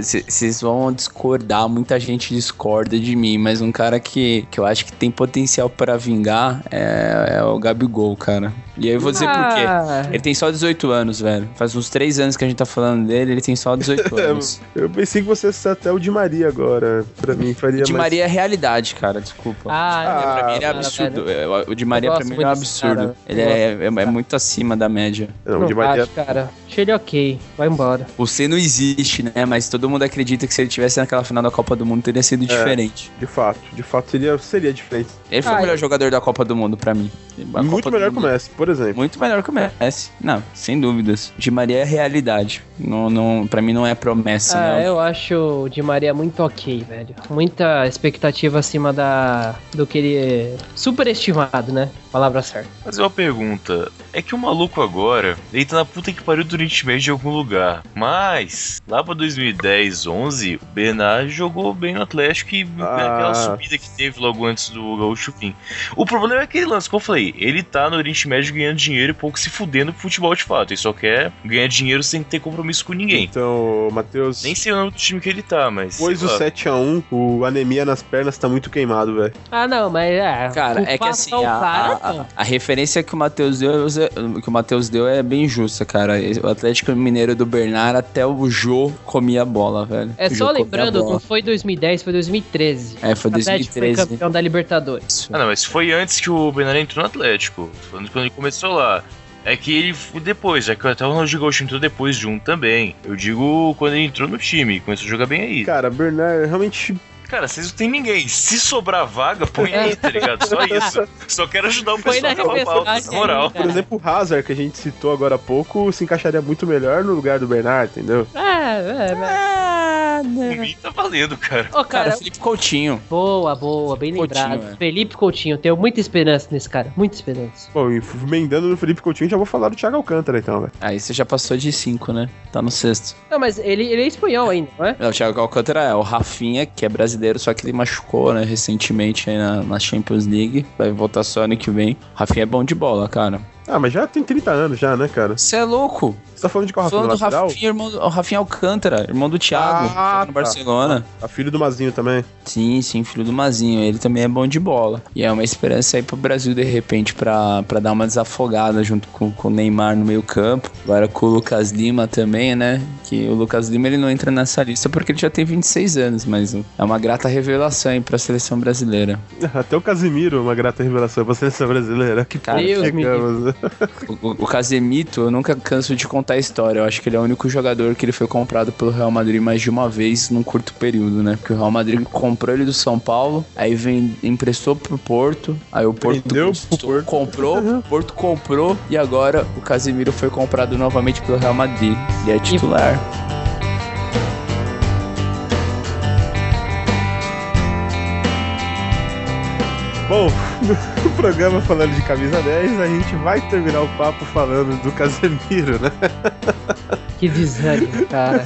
vocês vão discordar, muita gente discorda de mim, mas um cara que, que eu acho que tem potencial para vingar é, é o Gabigol, cara. E aí eu vou dizer ah. por quê. Ah. Ele tem só 18 anos, velho. Faz uns 3 anos que a gente tá falando dele, ele tem só 18 anos. eu pensei que você fosse até o de Maria agora. Pra mim faria O de mais... Maria é realidade, cara, desculpa. Ah, é, pra mim ele é absurdo. O de Maria pra mim é um absurdo. Ele é, é, é, muito acima da média. Não, o de Maria... cara. Achei ele ok. Vai embora. O C não existe, né? Mas todo mundo acredita que se ele tivesse naquela final da Copa do Mundo teria sido é, diferente. De fato. De fato seria, seria diferente. Ele foi ah, o melhor jogador da Copa do Mundo pra mim. A muito melhor que o Messi, por exemplo. Muito melhor que o Messi. Não, sem dúvidas. De Maria é realidade. Não, não, pra mim não é promessa, ah, eu acho o Di Maria muito ok, velho. Muita expectativa acima da do que ele é superestimado, né? Palavra certa. Mas uma pergunta. É que o maluco agora, ele tá na puta que pariu do Oriente Médio em algum lugar. Mas, lá pra 2010, 11, o Bernard jogou bem no Atlético e ah. aquela subida que teve logo antes do Gaúcho fim. O problema é aquele lance que eu falei. Ele tá no Oriente Médio ganhando dinheiro e pouco se fudendo pro futebol de fato. Ele só quer ganhar dinheiro sem ter compromisso com ninguém. Então, Matheus. Nem sei o nome do time que ele tá, mas. Depois do 7x1, o anemia nas pernas tá muito queimado, velho. Ah, não, mas é. Cara, é que assim, a, cara, a, a, referência que o Matheus deu, que o Matheus deu é bem justa, cara. O Atlético Mineiro do Bernard até o Jô comia bola, velho. É só lembrando, não foi 2010, foi 2013. É, foi 2013. foi campeão da Libertadores. Ah, não, mas foi antes que o Bernard entrou no Atlético. Falando quando ele começou lá. É que ele depois, é que até o Ronaldinho Gaúcho entrou depois de um também. Eu digo quando ele entrou no time, começou a jogar bem aí. Cara, Bernard realmente Cara, vocês não tem ninguém. Se sobrar vaga, põe aí, tá ligado? Só isso. Só quero ajudar o pessoal a falar pauta, na moral. Por exemplo, o Hazard, que a gente citou agora há pouco, se encaixaria muito melhor no lugar do Bernard, entendeu? É, é, é. Por mim tá valendo, cara. Ô, cara, cara, Felipe Coutinho. Boa, boa, bem Coutinho, lembrado. É. Felipe Coutinho, tenho muita esperança nesse cara, muita esperança. Bom, emendando no Felipe Coutinho, já vou falar do Thiago Alcântara, então, velho. Aí você já passou de 5, né? Tá no sexto. Não, mas ele, ele é espanhol ainda, não é? Não, o Thiago Alcântara é o Rafinha, que é brasileiro, só que ele machucou, né, recentemente aí na, na Champions League. Vai voltar só ano que vem. Rafinha é bom de bola, cara. Ah, mas já tem 30 anos já, né, cara? Você é louco? Você tá falando de qual Rafinha? Falando do Rafinha, irmão, o Rafinha Alcântara, irmão do Thiago, ah, no tá. Barcelona. Ah, filho do Mazinho também. Sim, sim, filho do Mazinho. Ele também é bom de bola. E é uma esperança aí pro Brasil, de repente, pra, pra dar uma desafogada junto com, com o Neymar no meio campo. Agora com o Lucas Lima também, né? Que o Lucas Lima ele não entra nessa lista porque ele já tem 26 anos, mas é uma grata revelação aí pra seleção brasileira. Até o Casimiro é uma grata revelação pra seleção brasileira. Que Cara, Deus o, o Casemito, eu nunca canso de contar a história. Eu acho que ele é o único jogador que ele foi comprado pelo Real Madrid mais de uma vez num curto período, né? Porque o Real Madrid comprou ele do São Paulo, aí vem, emprestou pro Porto, aí o Porto, Porto. comprou, o Porto comprou e agora o Casemiro foi comprado novamente pelo Real Madrid. E é titular. Bom, no programa falando de camisa 10, a gente vai terminar o papo falando do Casemiro, né? Que desânimo, cara.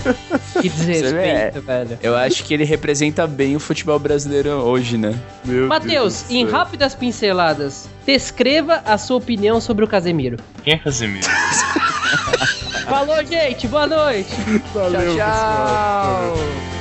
Que desrespeito, velho. Eu acho que ele representa bem o futebol brasileiro hoje, né? Matheus, em rápidas pinceladas, descreva a sua opinião sobre o Casemiro. Quem é Casemiro? Falou, gente. Boa noite. Valeu, tchau, tchau. Pessoal.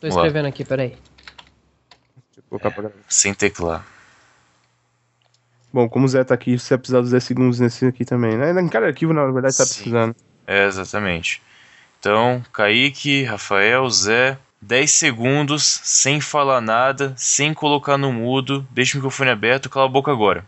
Tô escrevendo aqui, peraí. Deixa eu colocar pra Sem teclar. Bom, como o Zé tá aqui, você vai precisar dos 10 segundos nesse aqui também, né? Em cada arquivo, na verdade, tá Sim. precisando. É, exatamente. Então, Kaique, Rafael, Zé, 10 segundos, sem falar nada, sem colocar no mudo, deixa o microfone aberto, cala a boca agora.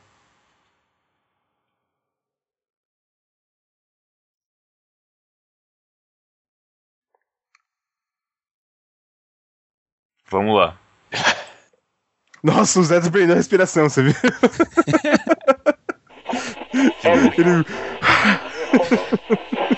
Vamos lá. Nossa, o Zé perdeu a respiração, você viu? Ele.